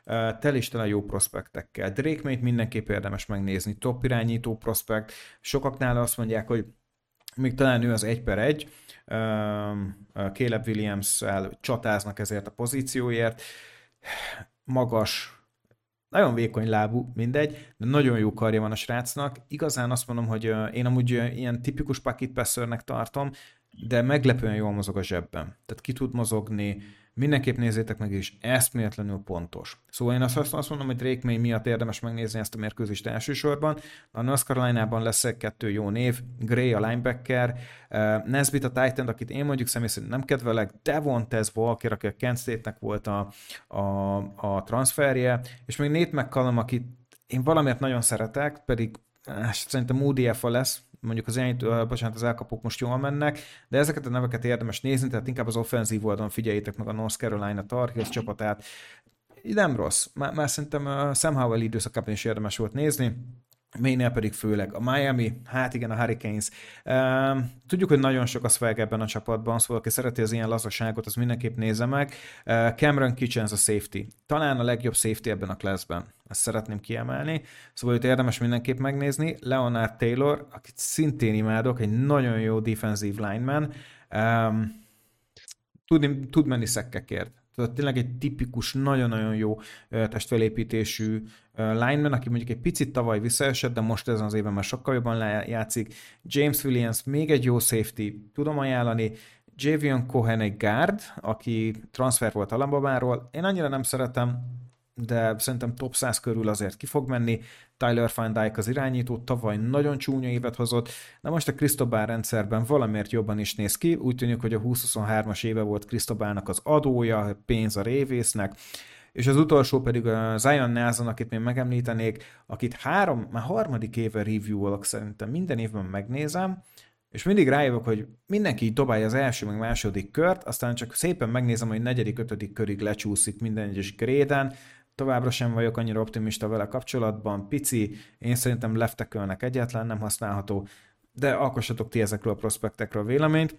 uh, tel is tele jó prospektekkel. Drake May-t mindenképp érdemes megnézni, top irányító prospekt, sokaknál azt mondják, hogy még talán ő az egy per egy, Caleb Williams-el csatáznak ezért a pozícióért. Magas, nagyon vékony lábú, mindegy, de nagyon jó karja van a srácnak. Igazán azt mondom, hogy én amúgy ilyen tipikus pocket tartom, de meglepően jól mozog a zsebben. Tehát ki tud mozogni, mindenképp nézzétek meg, és eszméletlenül pontos. Szóval én azt, azt mondom, hogy Drake May miatt érdemes megnézni ezt a mérkőzést elsősorban. A North Carolina-ban lesz kettő jó név, Gray a linebacker, uh, Nesbitt a Titan, akit én mondjuk személy szerint nem kedvelek, Devontes Walker, aki a Kent State-nek volt a, a, a transferje, és még Nate McCallum, akit én valamiért nagyon szeretek, pedig eh, szerintem Moody lesz, mondjuk az, irányító, bocsánat, az elkapók most jól mennek, de ezeket a neveket érdemes nézni, tehát inkább az offenzív oldalon figyeljétek meg a North Carolina Tar Heels csapatát. Nem rossz, már, már szerintem a Sam Howell időszakában is érdemes volt nézni. Mainnél pedig főleg a Miami, hát igen, a Hurricanes. Tudjuk, hogy nagyon sok a swag ebben a csapatban, szóval aki szereti az ilyen lazaságot, az mindenképp nézze meg. Cameron Kitchens a safety. Talán a legjobb safety ebben a classben. Ezt szeretném kiemelni. Szóval itt érdemes mindenképp megnézni. Leonard Taylor, akit szintén imádok, egy nagyon jó defensive lineman. Tud, tud menni szekkekért. Tehát tényleg egy tipikus, nagyon-nagyon jó testfelépítésű lineman, aki mondjuk egy picit tavaly visszaesett, de most ezen az évben már sokkal jobban játszik. James Williams még egy jó safety, tudom ajánlani. Javion Cohen egy guard, aki transfer volt Alabama-ról. Én annyira nem szeretem, de szerintem top 100 körül azért ki fog menni. Tyler Van Dyke az irányító, tavaly nagyon csúnya évet hozott, de most a Cristobal rendszerben valamiért jobban is néz ki. Úgy tűnik, hogy a 2023-as éve volt Cristobálnak az adója, pénz a révésznek, és az utolsó pedig a Zion Nelson, akit még megemlítenék, akit három, már harmadik éve review szerintem. Minden évben megnézem, és mindig rájövök, hogy mindenki így dobálja az első, meg második kört, aztán csak szépen megnézem, hogy negyedik, ötödik körig lecsúszik minden egyes gréden, továbbra sem vagyok annyira optimista vele kapcsolatban, pici, én szerintem leftekölnek egyetlen, nem használható, de alkossatok ti ezekről a prospektekről véleményt,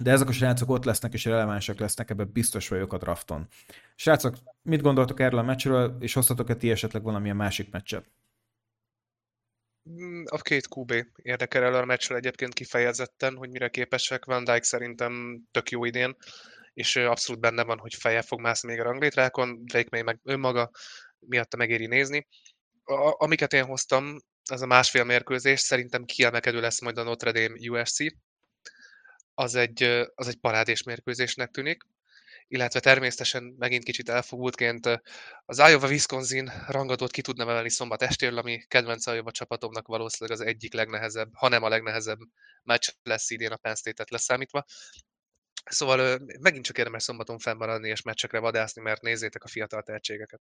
de ezek a srácok ott lesznek és relevánsak lesznek, ebben biztos vagyok a drafton. Srácok, mit gondoltok erről a meccsről, és hoztatok-e ti esetleg valamilyen másik meccset? Mm, a két QB érdekel el a meccsről egyébként kifejezetten, hogy mire képesek. Van Dijk szerintem tök jó idén, és abszolút benne van, hogy feje fog mászni még a ranglétrákon, Drake még meg önmaga miatta megéri nézni. A, amiket én hoztam, az a másfél mérkőzés, szerintem kiemelkedő lesz majd a Notre Dame USC. Az egy, az egy parádés mérkőzésnek tűnik illetve természetesen megint kicsit elfogultként az Iowa-Wisconsin rangadót ki tudna emelni szombat estéről, ami kedvenc Iowa csapatomnak valószínűleg az egyik legnehezebb, hanem a legnehezebb meccs lesz idén a Penn State-et leszámítva. Szóval megint csak érdemes szombaton fennmaradni és meccsekre vadászni, mert nézzétek a fiatal tehetségeket.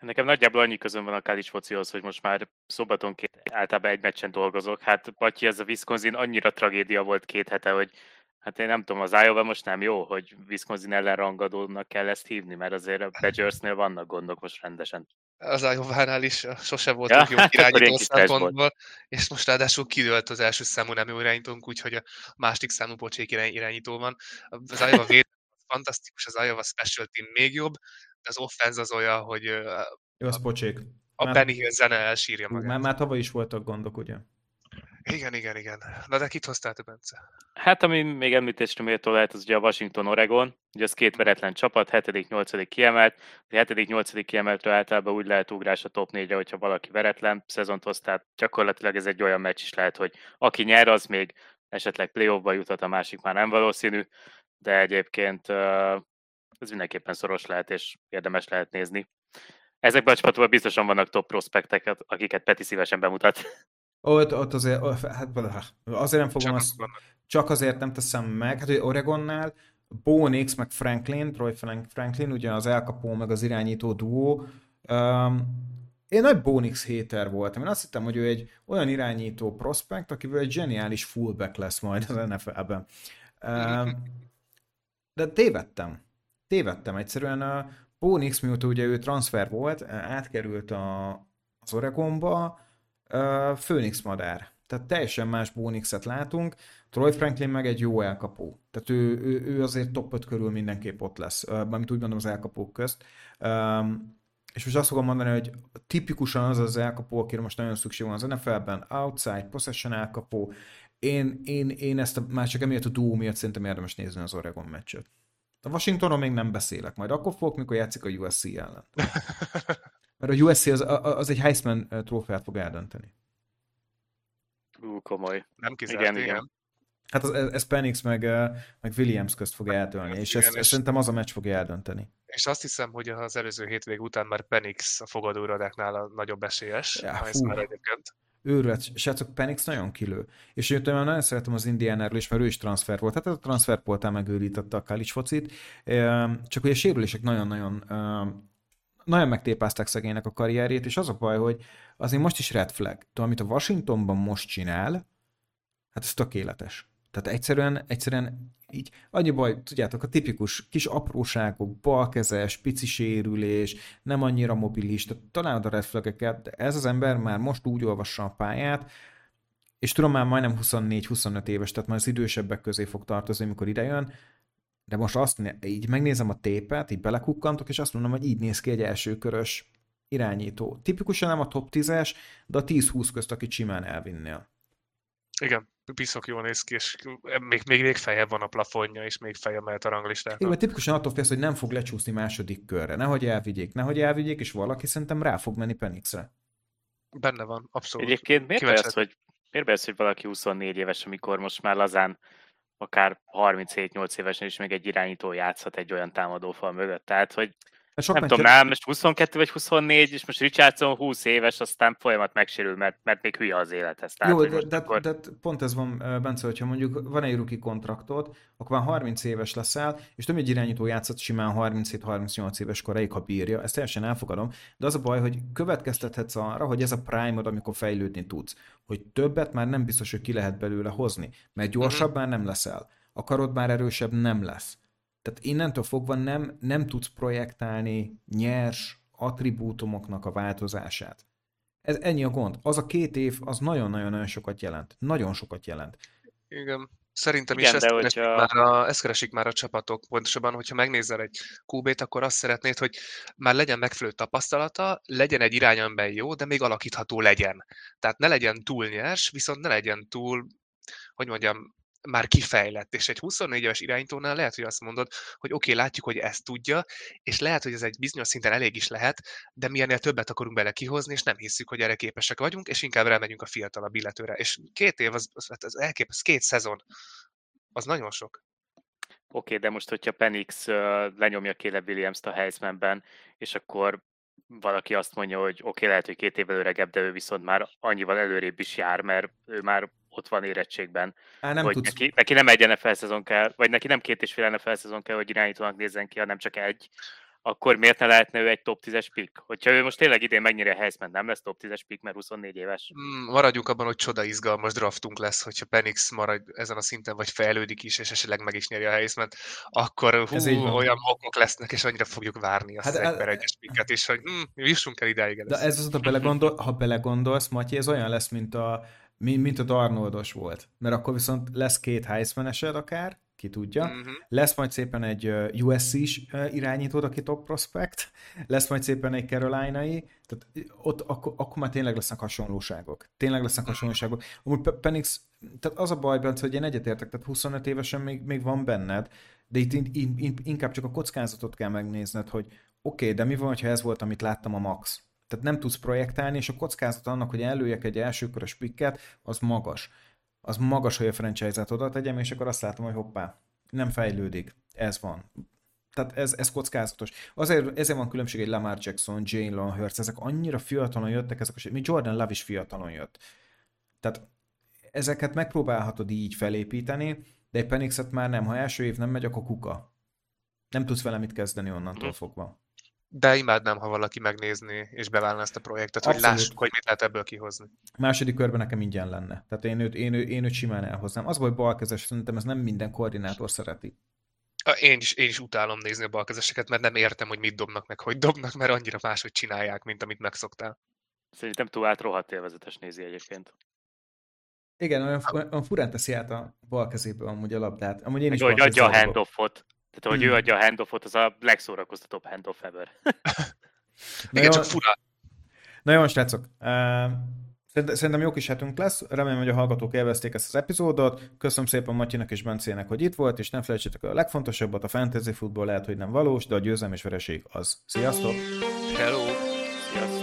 Nekem nagyjából annyi közön van a college focihoz, hogy most már szombatonként általában egy meccsen dolgozok. Hát Batyi, ez a Wisconsin annyira tragédia volt két hete, hogy Hát én nem tudom, az Iowa most nem jó, hogy Wisconsin ellen rangadónak kell ezt hívni, mert azért a Badgersnél vannak gondok most rendesen. Az Iowa-nál is sose voltunk ja, jó hát irányító szempontból, és most ráadásul kidőlt az első számú nem jó irányítónk, úgyhogy a második számú pocsék irányító van. Az Iowa véd fantasztikus, az Iowa special team még jobb, az offense az olyan, hogy jó, az pocsék. A már, Benny Hill zene elsírja magát. Már, már tavaly is voltak gondok, ugye? Igen, igen, igen. Na de kit hoztál te, Bence? Hát ami még említésre méltó lehet, az ugye a Washington Oregon, ugye az két veretlen csapat, 7.-8. kiemelt, a 7.-8. kiemeltről általában úgy lehet ugrás a top 4-re, hogyha valaki veretlen szezont hoz, tehát gyakorlatilag ez egy olyan meccs is lehet, hogy aki nyer, az még esetleg playoffba juthat, a másik már nem valószínű, de egyébként ez mindenképpen szoros lehet, és érdemes lehet nézni. Ezekben a csapatokban biztosan vannak top prospektek, akiket Peti szívesen bemutat. Ott, ott azért, hát azért nem fogom csak azt, csak azért nem teszem meg, hát hogy Oregonnál Bonix meg Franklin, Troy Franklin, ugye az elkapó meg az irányító duó, um, én nagy Bonix héter voltam. Én azt hittem, hogy ő egy olyan irányító prospekt, akiből egy zseniális fullback lesz majd az NFL-ben. De tévedtem. Tévedtem egyszerűen. A Bonix, mióta ugye ő transfer volt, átkerült a, az Oregonba, Phoenix madár. Tehát teljesen más Bonixet látunk. Troy Franklin meg egy jó elkapó. Tehát ő, ő, ő azért top 5 körül mindenképp ott lesz, amit úgy mondom az elkapók közt. És most azt fogom mondani, hogy tipikusan az az elkapó, akire most nagyon szükség van az NFL-ben, outside, possession elkapó. Én, én, én ezt a, már csak emiatt a duó miatt szerintem érdemes nézni az Oregon meccset. A Washingtonról még nem beszélek, majd akkor fogok, mikor játszik a USC ellen. Mert a USC az, az egy Heisman trófeát fog eldönteni. Ú, komoly. Nem kizárt, igen. igen. igen. Hát az, ez Penix meg, meg Williams közt fog eldönni, és igen, ezt, és szerintem az a meccs fogja eldönteni. És azt hiszem, hogy az előző hétvég után már Penix a fogadóradáknál a nagyobb esélyes. Ja, fú, őrület, srácok, Penix nagyon kilő. És én nagyon szeretem az Indiánáról is, mert ő is transfer volt. Tehát a transferpoltán megőrítette a college focit. Csak hogy a sérülések nagyon-nagyon nagyon megtépázták szegénynek a karrierjét, és az a baj, hogy azért most is red flag. Tudom, amit a Washingtonban most csinál, hát ez tökéletes. Tehát egyszerűen, egyszerűen így, annyi baj, tudjátok, a tipikus kis apróságok, balkezes, pici sérülés, nem annyira mobilis, tehát találod a red de ez az ember már most úgy olvassa a pályát, és tudom már majdnem 24-25 éves, tehát már az idősebbek közé fog tartozni, amikor idejön, de most azt így megnézem a tépet, így belekukkantok, és azt mondom, hogy így néz ki egy elsőkörös irányító. Tipikusan nem a top 10-es, de a 10-20 közt, aki simán elvinnél. Igen, piszok jól néz ki, és még, még, még feljebb van a plafonja, és még feljebb mehet a ranglistát. Igen, mert tipikusan attól félsz, hogy nem fog lecsúszni második körre. Nehogy elvigyék, nehogy elvigyék, és valaki szerintem rá fog menni Penixre. Benne van, abszolút. Egyébként miért ez, hogy, miért ez, hogy valaki 24 éves, amikor most már lazán akár 37-8 évesen is még egy irányító játszhat egy olyan támadófal mögött. Tehát, hogy Sok nem tudom, nem, most 22 vagy 24, és most Richardson 20 éves, aztán folyamat megsérül, mert, mert még hülye az élethez. Tehát, Jó, de, de, akkor... de, pont ez van, Bence, hogyha mondjuk van egy ruki kontraktod, akkor már 30 éves leszel, és több egy irányító játszott simán 37-38 éves koráig, ha bírja, ezt teljesen elfogadom, de az a baj, hogy következtethetsz arra, hogy ez a prime amikor fejlődni tudsz, hogy többet már nem biztos, hogy ki lehet belőle hozni, mert gyorsabb uh-huh. már nem leszel, a karod már erősebb nem lesz tehát innentől fogva nem, nem tudsz projektálni nyers attribútumoknak a változását. Ez ennyi a gond. Az a két év, az nagyon-nagyon-nagyon sokat jelent. Nagyon sokat jelent. Igen. Szerintem Igen, is ezt, keresik hogyha... már a, ezt keresik már a csapatok. Pontosabban, hogyha megnézel egy QB-t, akkor azt szeretnéd, hogy már legyen megfelelő tapasztalata, legyen egy irányamben jó, de még alakítható legyen. Tehát ne legyen túl nyers, viszont ne legyen túl, hogy mondjam, már kifejlett, és egy 24 éves irányítónál lehet, hogy azt mondod, hogy oké, okay, látjuk, hogy ezt tudja, és lehet, hogy ez egy bizonyos szinten elég is lehet, de mi ennél többet akarunk bele kihozni, és nem hiszük, hogy erre képesek vagyunk, és inkább remegyünk a fiatalabb illetőre. És két év, az, az, az elképesztő, két szezon, az nagyon sok. Oké, okay, de most, hogyha Penix lenyomja Caleb Williams-t a Heismanben, és akkor valaki azt mondja, hogy oké, okay, lehet, hogy két évvel öregebb, de ő viszont már annyival előrébb is jár, mert ő már ott van érettségben. Á, nem hogy tudsz... neki, neki, nem egy NFL szezon kell, vagy neki nem két és fél NFL szezon kell, hogy irányítónak nézzen ki, hanem csak egy, akkor miért ne lehetne ő egy top 10-es pick? Hogyha ő most tényleg idén megnyeri a Heisman, nem lesz top 10-es pick, mert 24 éves? Mm, maradjunk abban, hogy csoda izgalmas draftunk lesz, hogyha Penix marad ezen a szinten, vagy fejlődik is, és esetleg meg is nyeri a heisman akkor hú, Ez olyan mokok lesznek, és annyira fogjuk várni azt hát, az egy egyes picket, és hogy mm, jussunk el ideig. De ez az, ha, belegondol, ha belegondolsz, Matyi, ez olyan lesz, mint a mint a Darnoldos volt. Mert akkor viszont lesz két heisman akár, ki tudja. Uh-huh. Lesz majd szépen egy USC-s irányítód, aki top prospect, lesz majd szépen egy Carolinai, tehát ott akkor, akkor már tényleg lesznek hasonlóságok. Tényleg lesznek mhm. hasonlóságok. Amúgy Penix, tehát az a baj bent, hogy én egyetértek, tehát 25 évesen még, még van benned, de itt in, in, inkább csak a kockázatot kell megnézned, hogy oké, okay, de mi van, ha ez volt, amit láttam a Max? Tehát nem tudsz projektálni, és a kockázat annak, hogy előjek egy elsőkörös pikket, az magas. Az magas, hogy a franchise-et oda tegyem, és akkor azt látom, hogy hoppá, nem fejlődik. Ez van. Tehát ez, ez kockázatos. Azért, ezért van különbség egy Lamar Jackson, Jalen Hurts, ezek annyira fiatalon jöttek, ezek a, mi Jordan Love is fiatalon jött. Tehát ezeket megpróbálhatod így felépíteni, de egy Penixet már nem. Ha első év nem megy, akkor kuka. Nem tudsz vele mit kezdeni onnantól mhm. fogva. De imádnám, ha valaki megnézni és beválna ezt a projektet, Abszolút. hogy lássuk, hogy mit lehet ebből kihozni. Második körben nekem ingyen lenne. Tehát én őt, én, őt, én őt simán elhoznám. Az, hogy balkezes, szerintem ez nem minden koordinátor szereti. Én is, én is utálom nézni a balkezeseket, mert nem értem, hogy mit dobnak meg, hogy dobnak, mert annyira máshogy csinálják, mint amit megszoktál. Szerintem túl át rohadt élvezetes nézi egyébként. Igen, olyan, olyan furán teszi át a bal kezéből amúgy a labdát. Amúgy én is hogy adja a handoffot. Tehát, hogy hmm. ő adja a handoffot, az a legszórakoztatóbb handoff ever. Igen, csak fura. Na jó, srácok. Uh, Szerintem jó kis hetünk lesz, remélem, hogy a hallgatók élvezték ezt az epizódot. Köszönöm szépen Matyinak és Bencének, hogy itt volt, és nem felejtsétek el a legfontosabbat, a fantasy futball lehet, hogy nem valós, de a győzelem és vereség az. Sziasztok! Hello!